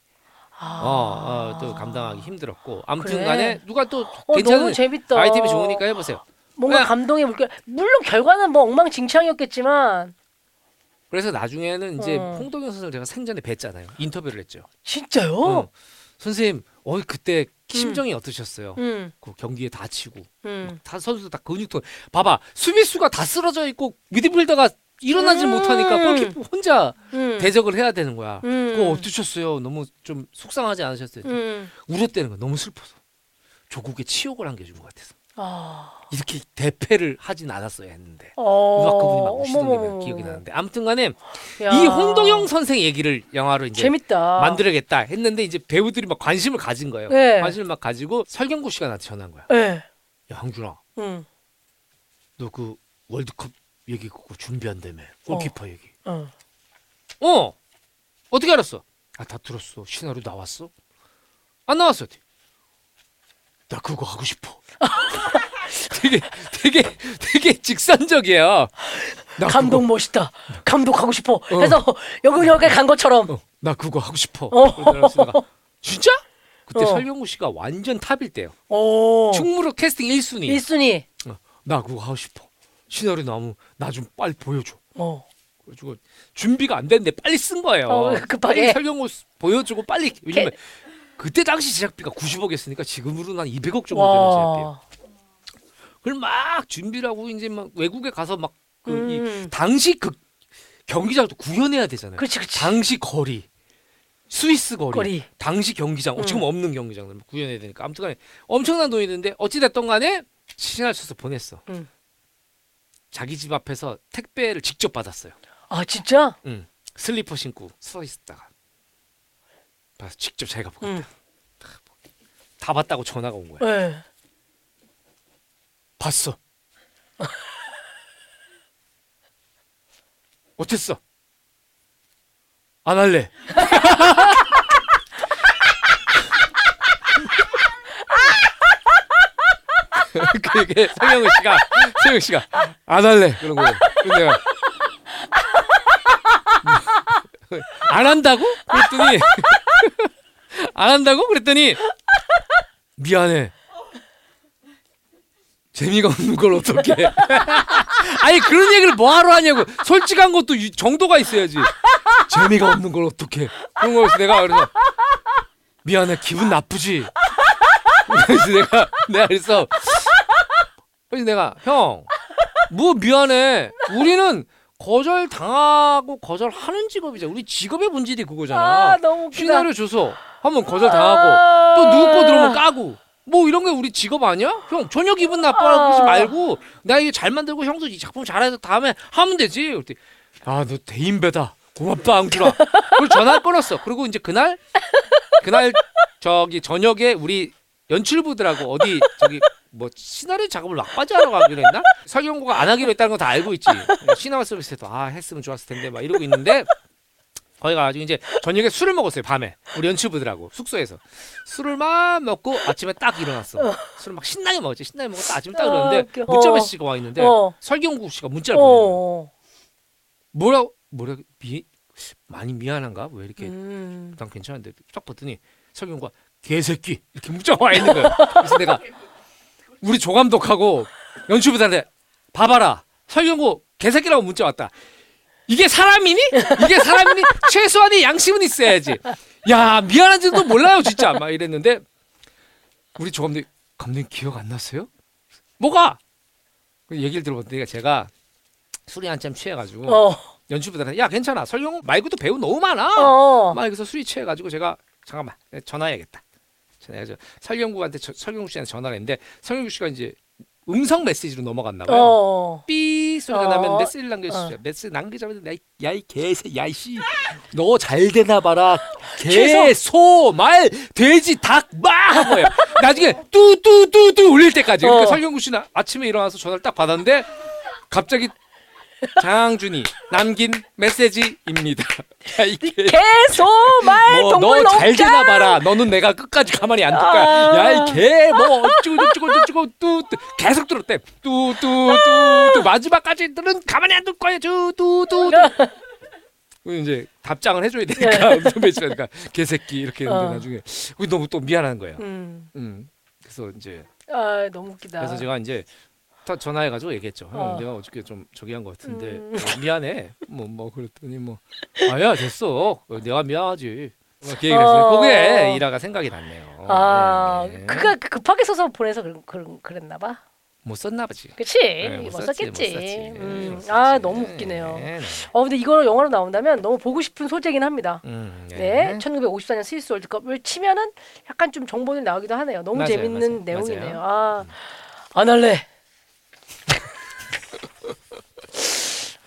아. 어, 어, 또 감당하기 힘들었고 아무튼 그래. 간에 누가 또 어, 괜찮은 너무 재밌다. 아이템이 좋으니까 해보세요. 뭔가 네. 감동의 물결. 물론 결과는 뭐 엉망진창이었겠지만 그래서 나중에는 이제 어. 홍동영 선수를 제가 생전에 뵀잖아요. 인터뷰를 했죠. 진짜요? 어. 선생님, 어 그때 심정이 어떠셨어요? 응. 그 경기에 다치고 응. 다 선수 다 근육통. 봐봐 수비수가 다 쓰러져 있고 미드필더가 일어나지 음. 못하니까 골키퍼 혼자 응. 대적을 해야 되는 거야. 음. 그거 어떠셨어요? 너무 좀 속상하지 않으셨어요? 응. 울었다는 거야. 너무 슬퍼서. 조국에 치욕을 안겨준 것 같아서. 아. 이렇게 대패를 하진 않았어야 했는데. 어. 그분이 막 어머머머머. 기억이 나는데. 아무튼간에 야. 이 홍동영 선생 얘기를 영화로 이제 재밌다. 만들어야겠다 했는데 이제 배우들이 막 관심을 가진 거예요. 네. 관심을 막 가지고 설경구 씨가 나한테 전화한 거야. 예. 야 항준아, 응. 너그 월드컵 얘기 그거 준비한다며 골키퍼 얘기. 어. 어 어떻게 알았어? 아 다 들었어. 시나리오 나왔어? 안 나왔어. 나 그거 하고 싶어. <laughs> 되게 되게 되게 직선적이야. 나 감독 멋있다. 감독하고 싶어. 해서 여기저기 간 것처럼. 그거, 어, 나 그거 하고 싶어. 어. 내가, <laughs> 진짜? 그때 어. 설경구 씨가 완전 탑일 때요. 오. 충무로 캐스팅 1순위. 1순위. 나 그거 하고 싶어. 시나리오 나무 나좀 빨리 보여줘. 어. 그래가지고 준비가 안 됐는데 빨리 쓴 거예요. 어, 급하게. 빨리 설경구 스- 보여주고 빨리 왜냐면 그때 당시 제작비가 90억이었으니까 지금으로는 한 200억 정도 되는 제작비예요. 와. 그걸 막 준비를 하고 이제 막 외국에 가서 막 그 이 음. 당시 그 경기장도 구현해야 되잖아요. 그렇지 그렇지. 당시 거리, 스위스 거리, 거리. 당시 경기장, 어, 음. 지금 없는 경기장들 구현해야 되니까 아무튼간에 엄청난 돈이 드는데 어찌 됐던 간에 신할 쳐서 보냈어. 음. 자기 집 앞에서 택배를 직접 받았어요. 아 진짜? 응. 슬리퍼 신고 서 있다가 봐서 직접 자기가 보고 응. 다 봤다고 전화가 온 거야. 네. 봤어. <laughs> 어땠어? 안 할래. <laughs> <laughs> 그게 성영우 씨가 성영 씨가 안 할래 그런 거예요. 그래서 내가 안 한다고? 그랬더니 <laughs> 안 한다고? 그랬더니 미안해. 재미가 없는 걸 어떻게? <laughs> 아니 그런 얘기를 뭐 하러 하냐고. 솔직한 것도 이- 정도가 있어야지. 재미가 없는 걸 어떻게? 그런 거에서 내가 그래서 미안해 기분 나쁘지. 그래서 내가 내가 그래서 그래서 내가 형 뭐 미안해. 우리는 거절 당하고 거절하는 직업이잖아. 우리 직업의 본질이 그거잖아. 아 너무 웃기다. 시나리오 줘서 한번 거절 당하고 또 누구 거 들어오면 까고 뭐 이런 게 우리 직업 아니야? 형 전혀 기분 나빠하지 아. 말고 나 이거 잘 만들고 형도 이 작품 잘해서 다음에 하면 되지. 그랬더니 아너 대인배다. 고맙다 앙주라. 그리고 전화 끊었어. 그리고 이제 그날 그날 저기 저녁에 우리 연출부들하고 어디 저기 뭐 시나리오 작업을 막바지 하러 가기로 했나? <laughs> 설경구가 안 하기로 했다는 거다 알고 있지. 시나마 서비스에도 아 했으면 좋았을 텐데 막 이러고 있는데 거기 가가지고 이제 저녁에 술을 먹었어요 밤에 우리 연출부들하고 숙소에서 술을 막 먹고 아침에 딱 일어났어 술을 막 신나게 먹었지 신나게 먹었다 아침에 딱 아, 일어났는데 웃겨. 문자 어. 메시지가 와 있는데 어. 설경구 씨가 문자를 보내요 어. 뭐라 뭐라 미 많이 미안한가 왜 이렇게 음. 난 괜찮은데 딱 봤더니 설경구가 개새끼 이렇게 문자가 와 있는 거야 그래서 내가 우리 조감독하고 연출부들한테 봐봐라 설경구 개새끼라고 문자 왔다 이게 사람이니? 이게 사람이니? <laughs> 최소한의 양심은 있어야지. 야 미안한지도 몰라요 진짜 막 이랬는데 우리 조감독 감독님 기억 안 나세요? 뭐가? 그 얘기를 들어봤더니 제가 술이 한참 취해가지고 어. 연출부들한테 야 괜찮아 설경 말고도 배우 너무 많아. 어. 막 여기서 술이 취해가지고 제가 잠깐만 전화해야겠다. 전화해서 설경구한테 저- 설경구 씨한테 전화를 했는데 설경구 씨가 이제 음성 메시지로 넘어갔나 봐요. 어. 삐 소리가 어. 나면 메시지를 남겨주시죠. 어. 메시지 남기자마자 야이 개새 야이 씨 너 잘 되나 봐라. 개소말 돼지 한 거예요. 나중에 뚜뚜뚜뚜 울릴 때까지. 그러니까 어. 설경구 씨는 아침에 일어나서 전화를 딱 받았는데 갑자기 장준이 남긴 메시지입니다. 야이 개. 개소말 동물 뭐너 잘 농장. 되나 봐라. 너는 내가 끝까지 가만히 안 둘 거야. 아. 야이 개뭐 어쩌고 저쩌고 저쩌고 뚜 뚜 계속 들었대. 뚜뚜뚜뚜 마지막까지 들은 가만히 안 둘 거야. 뚜뚜뚜. 이제 답장을 해줘야 되니까 음성 배치하니까 개새끼 이렇게 했는데 어. 나중에 너무 또 미안한 거예요. 음. 음. 그래서 이제 아 너무 웃기다. 그래서 제가 이제 다 전화해가지고 얘기했죠. 형, 어. 내가 어저께 좀 저기 한 것 같은데 음. 어, 미안해. 뭐 뭐 그랬더니 뭐 아야 됐어. 어, 내가 미안하지. 뭐 이렇게 얘기를 했어요. 어. 그게 일화가 생각이 났네요. 아, 네. 그가 급하게 써서 보내서 그런 그런 그랬나 봐. 못 썼나 보지. 그치? 네, 못 썼지, 썼겠지. 못 썼지. 음. 못 썼지. 아 너무 웃기네요. 네, 네. 어 근데 이거 영화로 나온다면 너무 보고 싶은 소재긴 합니다. 음, 네, 1954년 스위스 월드컵을 치면은 약간 좀 정보들이 나오기도 하네요. 너무 맞아요, 재밌는 맞아요, 내용이네요. 맞아요. 음. 아, 안 할래.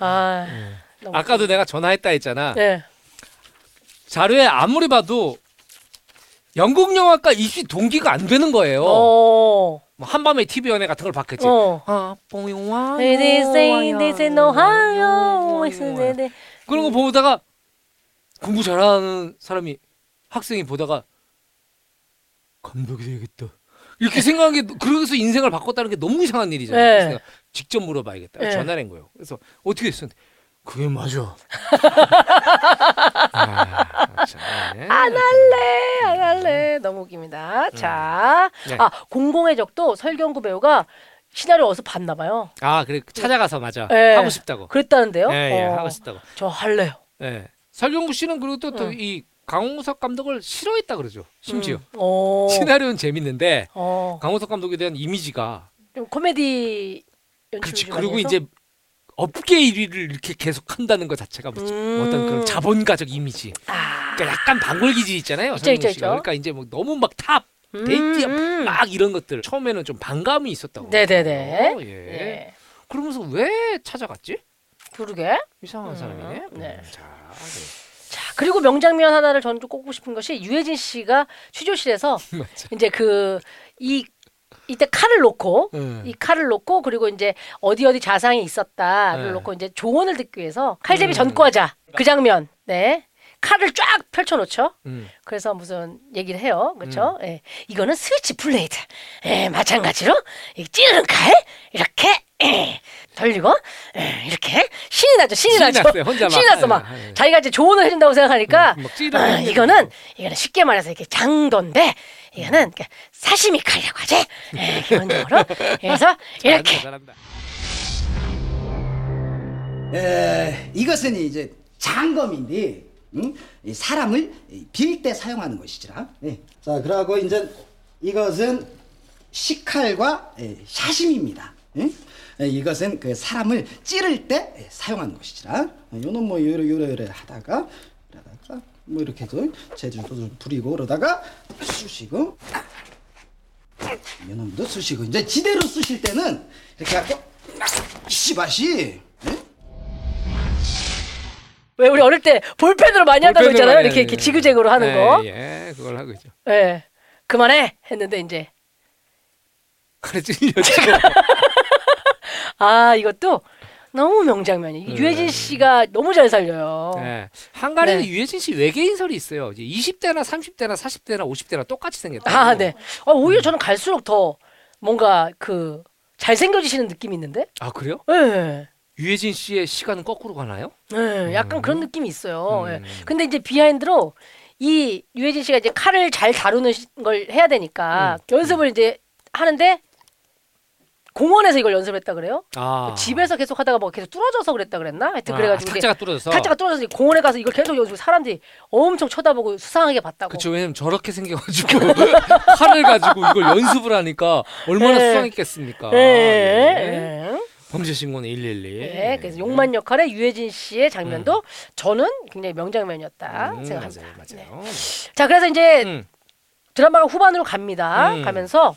아, 너무 아까도 내가 전화했다 했잖아. 네. 자료에 아무리 봐도 영국 영화과 입시 동기가 안 되는 거예요. 어. 뭐 한밤에 TV 연애 같은 걸 봤겠지. 어. 아, 뽕용화. They say this in Ohio. 네, 네. 그런 거 보다가 공부 잘하는 사람이 학생이 보다가 감독이 되겠다. 이렇게 생각한 게 그래서 인생을 바꿨다는 게 너무 이상한 일이잖아요. 네. 직접 물어봐야겠다. 네. 전화를 한 거예요. 그래서 어떻게 했어? 그게 맞아. <laughs> 아, 참, 네. 안 할래, 안 할래. 너무 웃깁니다. 자, 네. 아 공공의 적도 설경구 배우가 시나리오 어디서 봤나 봐요. 아 그래 찾아가서 맞아 예. 하고 싶다고. 그랬다는데요? 예, 예, 어, 하고 싶다고. 저 할래요. 예. 설경구 씨는 그리고 응. 또 이 강우석 감독을 싫어했다 그러죠. 심지어 음. 어. <laughs> 시나리오는 재밌는데 어. 강우석 감독에 대한 이미지가 좀 코미디 그렇지. 좀 그리고? 이제 업계 1위를 이렇게 계속 한다는 것 자체가 무슨 음. 어떤 그런 자본가적 이미지. 아. 그러니까 약간 반골 기질 있잖아요. 있죠, 있죠. 있죠. 그러니까 이제 뭐 너무 막 탑 음, 데이트 음. 막 이런 것들 처음에는 좀 반감이 있었다고. 네네네. 그러더라고요. 예. 예. 그러면서 왜 찾아갔지? 그러게. 이상한 음, 사람이네. 네. 음, 자, 네. 자 그리고 명장면 하나를 저는 좀 꼽고 싶은 것이 유해진 씨가 취조실에서. <laughs> 이제 그 이 이때 칼을 놓고 음. 이 칼을 놓고 그리고 이제 어디 어디 자상이 있었다를 네. 놓고 이제 조언을 듣기 위해서 칼제비 음. 전과자 그 장면 네 칼을 쫙 펼쳐놓죠. 음. 그래서 무슨 얘기를 해요. 그렇죠? 예. 이거는 스위치 블레이드. 예, 마찬가지로 이 찌르는 칼 이렇게 예, 돌리고 예, 이렇게 신이 나죠. 신이, 신이 나죠. 났어요, 혼자 막. 신이 났어 막. 예, 예. 자기가 이제 조언을 해준다고 생각하니까 음, 막 아. 이거는 이거는 쉽게 말해서 이렇게 장도인데 이거는 이렇게 사시미 칼이라고 하지. 예, 기본적으로. <laughs> 그래서 이렇게 잘한다, 잘한다. 에, 이것은 이제 장검인데 응? 이 사람을 빌 때 사용하는 것이지라. 예. 자, 그러고 이제 이것은 식칼과 예, 샤심입니다. 예? 예, 이것은 그 사람을 찌를 때 예, 사용하는 것이지라. 요는 뭐 요래 요래 요래 하다가 뭐 이렇게 해서 재질도 좀 부리고 그러다가 쑤시고 요놈도 쑤시고 이제 지대로 쑤실 때는 이렇게 갖고 씨바시 예? 왜 우리 어릴 때 볼펜으로 많이 볼펜으로 했잖아요. 많이 이렇게 이렇게 하죠. 지그재그로 하는 예, 거. 예, 그걸 하고 있죠. 예. 그만해 했는데 이제 그래 찔렸죠. <laughs> 아 이것도 너무 명장면이 음. 유해진 씨가 너무 잘 살려요. 네. 한가리는 네. 유해진 씨 외계인설이 있어요. 이제 20대나 30대나 40대나 50대나 똑같이 생겼다. 아 네. 아, 오히려 저는 갈수록 더 뭔가 그 잘생겨지시는 느낌이 있는데. 아 그래요? 예. 유해진 씨의 시간은 거꾸로 가나요? 예, 약간 그런 느낌이 있어요. 예. 음. 근데 이제 비하인드로 이 유해진 씨가 이제 칼을 잘 다루는 시- 걸 해야 되니까 음. 연습을 이제 하는데 공원에서 이걸 연습했다 그래요? 아 집에서 계속 하다가 뭐 계속 뚫어져서 그랬다 그랬나? 하여튼 아, 그래가지고 이제 탁자가 뚫어져서. 탈자가 뚫어져서 공원에 가서 이걸 계속 연습 사람들이 엄청 쳐다보고 수상하게 봤다고. 그쵸 왜냐면 저렇게 생겨가지고 <laughs> 칼을 가지고 이걸 연습을 하니까 얼마나 네. 수상했겠습니까? 예, 예. 예. 범죄 신고는 112. 네, 그래서 용만 역할의 유해진 씨의 장면도 저는 굉장히 명장면이었다 음, 생각합니다. 맞아요, 네. 맞아요. 자, 그래서 이제 음, 드라마가 후반으로 갑니다. 음. 가면서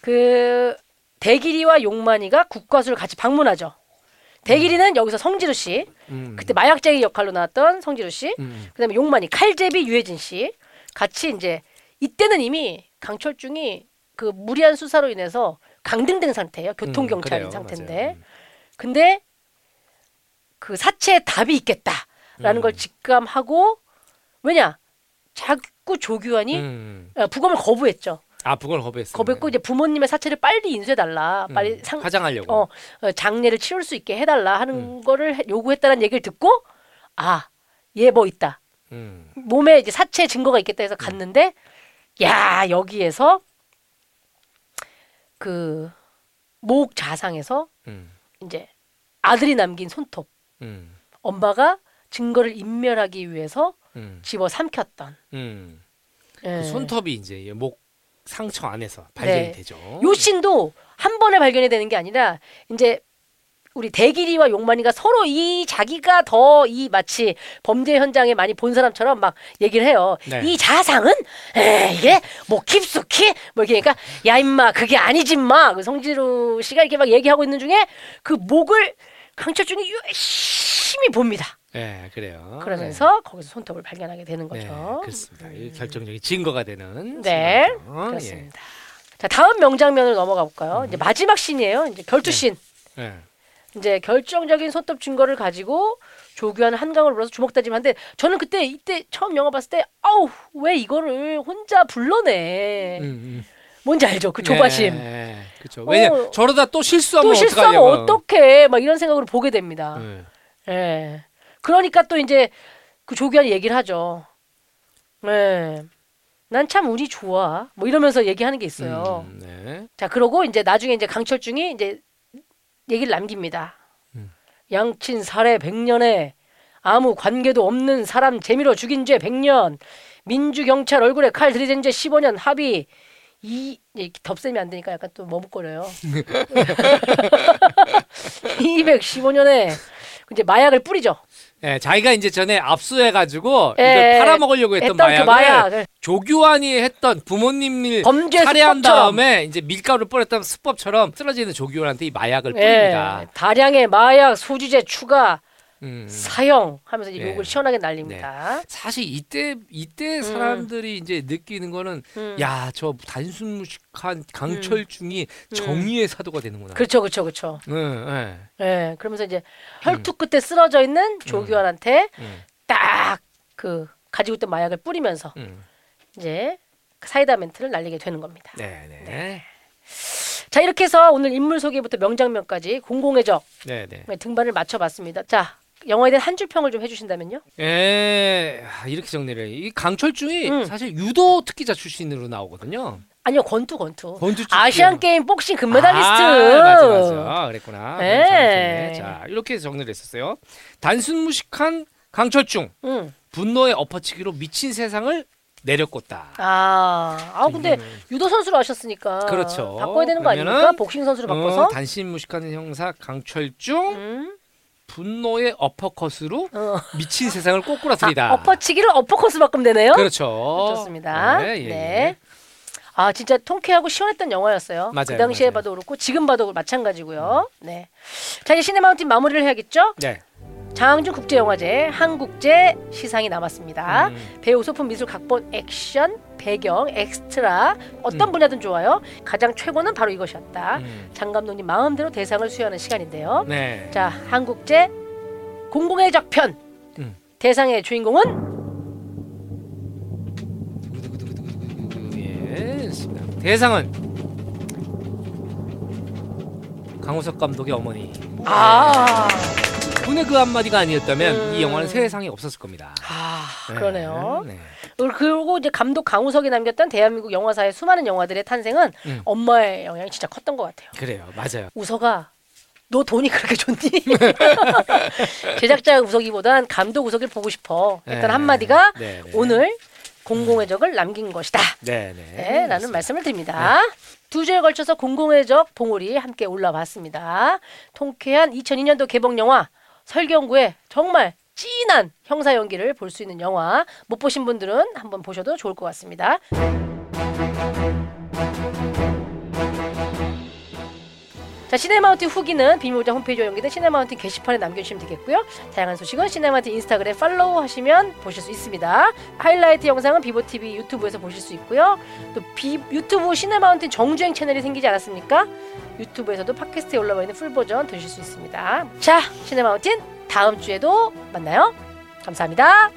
그 대길이와 용만이가 국과수를 같이 방문하죠. 대길이는 여기서 성지루 씨, 음, 그때 마약쟁이 역할로 나왔던 성지루 씨, 음, 그다음에 용만이 칼제비 유해진 씨 같이 이제 이때는 이미 강철중이 그 무리한 수사로 인해서 강등된 상태예요. 교통 경찰인 음, 상태인데. 음. 근데 그 사체에 답이 있겠다라는 음. 걸 직감하고 왜냐 자꾸 조규환이 음. 어, 부검을 거부했죠. 아 그걸 거부했어요. 거부했고 이제 부모님의 사체를 빨리 인수해달라, 음, 빨리 상, 화장하려고. 어, 어, 장례를 치룰 수 있게 해달라 하는 음. 거를 해- 요구했다는 얘기를 듣고 아 얘 뭐 있다. 음. 몸에 이제 사체 증거가 있겠다 해서 갔는데 야 여기에서 그목 자상에서 음. 이제 아들이 남긴 손톱 음. 엄마가 증거를 인멸하기 위해서 음. 집어 삼켰던 음. 예. 그 손톱이 이제 목 상처 안에서 발견이 네. 되죠. 요 씬도 한 번에 발견이 되는 게 아니라 이제 우리 대길이와 용만이가 서로 이 자기가 더 이 마치 범죄 현장에 많이 본 사람처럼 막 얘기를 해요. 네. 이 자상은 에, 이게 뭐 깊숙이 뭐 이렇게 그러니까 야 임마 그게 아니지 임마 그 성지루 씨가 이렇게 막 얘기하고 있는 중에 그 목을 강철중이 열심히 봅니다. 네, 그래요. 그러면서 거기서 손톱을 발견하게 되는 네, 거죠. 네, 그렇습니다. 이 결정적인 증거가 되는 네, 순간이죠. 예. 그렇습니다. 자 다음 명장면으로 넘어가 볼까요? 이제 마지막 씬이에요. 이제 결투 씬. 예. 예. 이제 결정적인 손톱 증거를 가지고 조규환은 한강을 불러서 주먹 다짐하는데 저는 그때 이때 처음 영화 봤을 때 아우 왜 이거를 혼자 불러내 음, 음. 뭔지 알죠 그 조바심 네, 그렇죠. 왜냐 어. 저러다 또 실수하면 또 실수하면 어떡하냐고. 어떡해 막 이런 생각으로 보게 됩니다 네. 예 그러니까 또 이제 그 조규환이 얘기를 하죠 예난참 운이 좋아. 뭐 이러면서 얘기하는 게 있어요. 음, 네. 자, 그러고 이제 나중에 이제 강철중이 이제 얘기를 남깁니다. 음. 양친 살해 100년에 아무 관계도 없는 사람 재미로 죽인 죄 100년. 민주 경찰 얼굴에 칼 들이댄 죄 15년 합의 이 예, 덥셈이 안 되니까 약간 또 머뭇거려요. <laughs> <laughs> 215년에 이제 마약을 뿌리죠. 예, 자기가 이제 전에 압수해가지고 예, 이걸 팔아먹으려고 했던, 했던 그 마약을, 마약을. 조교환이 했던 부모님 일 범죄 살해한 수법처럼. 다음에 이제 밀가루를 뿌렸던 수법처럼 쓰러지는 조교환한테 이 마약을 예, 뿌립니다. 다량의 마약 소지제 추가 음. 사형 하면서 이제 예. 욕을 시원하게 날립니다. 사실 이때 이때 사람들이 이제 느끼는 거는 음. 야 저 단순 무식한 강철중이 정의의 사도가 되는구나. 그렇죠, 그렇죠, 그렇죠. 응, 예. 예, 그러면서 이제 혈투 끝에 쓰러져 있는 조규환한테 음. 딱그 가지고 있던 마약을 뿌리면서 음. 이제 그 사이다 멘트를 날리게 되는 겁니다. 네, 네, 자 이렇게 해서 오늘 인물 소개부터 명장면까지 공공의 적 네, 네. 등반을 맞춰봤습니다. 자 영화에 대한 한 줄 평을 좀 해주신다면요? 예, 아, 이렇게 정리를 해. 이 강철중이 음. 사실 유도 특기자 출신으로 나오거든요. 아니요 권투 권투. 권투 아시안 게임 복싱 금메달리스트. 아, 맞아, 맞아. 그랬구나. 네. 잘했네. 자, 이렇게 해서 정리를 했었어요. 단순 무식한 강철중, 응. 분노의 엎어치기로 미친 세상을 내려꽂다. 아, 아 근데 이거는- 유도 선수로 하셨으니까 그렇죠. 바꿔야 되는 거 아닙니까? 복싱 선수로 바꿔서. 어, 단신 무식한 형사 강철중, 음. 분노의 어퍼컷으로 어. 미친 세상을 꼬꾸라뜨리다. 아, 엎어치기를 어퍼컷으로 바꾸면 되네요. 그렇죠. 좋습니다. 네, 네. 예, 예. 아 진짜 통쾌하고 시원했던 영화였어요. 맞아요, 그 당시에 맞아요. 봐도 그렇고 지금 봐도 마찬가지고요. 네. 자 이제 시네마운틴 마무리를 해야겠죠? 네. 장항준 국제영화제 한국제 시상이 남았습니다. 음. 배우 소품 미술 각본 액션 배경 엑스트라 어떤 음. 분야든 좋아요. 가장 최고는 바로 이것이었다. 음. 장 감독님 마음대로 대상을 수여하는 시간인데요. 네. 자 한국제 공공의 적편 음. 대상의 주인공은. 예. 대상은 강우석 감독의 어머니. 아, 분의 그 한마디가 아니었다면 음. 이 영화는 세상에 없었을 겁니다. 아 네, 그러네요. 네. 그리고 이제 감독 강우석이 남겼던 대한민국 영화사의 수많은 영화들의 탄생은 음. 엄마의 영향이 진짜 컸던 것 같아요. 그래요, 맞아요. 우석아, 너 돈이 그렇게 좋니? <laughs> 제작자 우석이보단 감독 우석을 보고 싶어. 했던 네. 한마디가 네, 네. 오늘 공공의 적을 남긴 것이다. 네, 네. 네, 라는. 말씀을 드립니다. 두 주에 걸쳐서 공공의 적 봉우리 함께 올라봤습니다. 통쾌한 2002년도 개봉 영화 설경구의 정말 찐한 형사 연기를 볼 수 있는 영화 못 보신 분들은 한번 보셔도 좋을 것 같습니다. 자 시네마운틴 후기는 비밀보장 홈페이지에 연계된 시네마운틴 게시판에 남겨주시면 되겠고요. 다양한 소식은 시네마운틴 인스타그램 팔로우 하시면 보실 수 있습니다. 하이라이트 영상은 비보TV 유튜브에서 보실 수 있고요. 또 비, 유튜브 시네마운틴 정주행 채널이 생기지 않았습니까? 유튜브에서도 팟캐스트에 올라와 있는 full 버전 들으실 수 있습니다. 자 시네마운틴 다음 주에도 만나요. 감사합니다.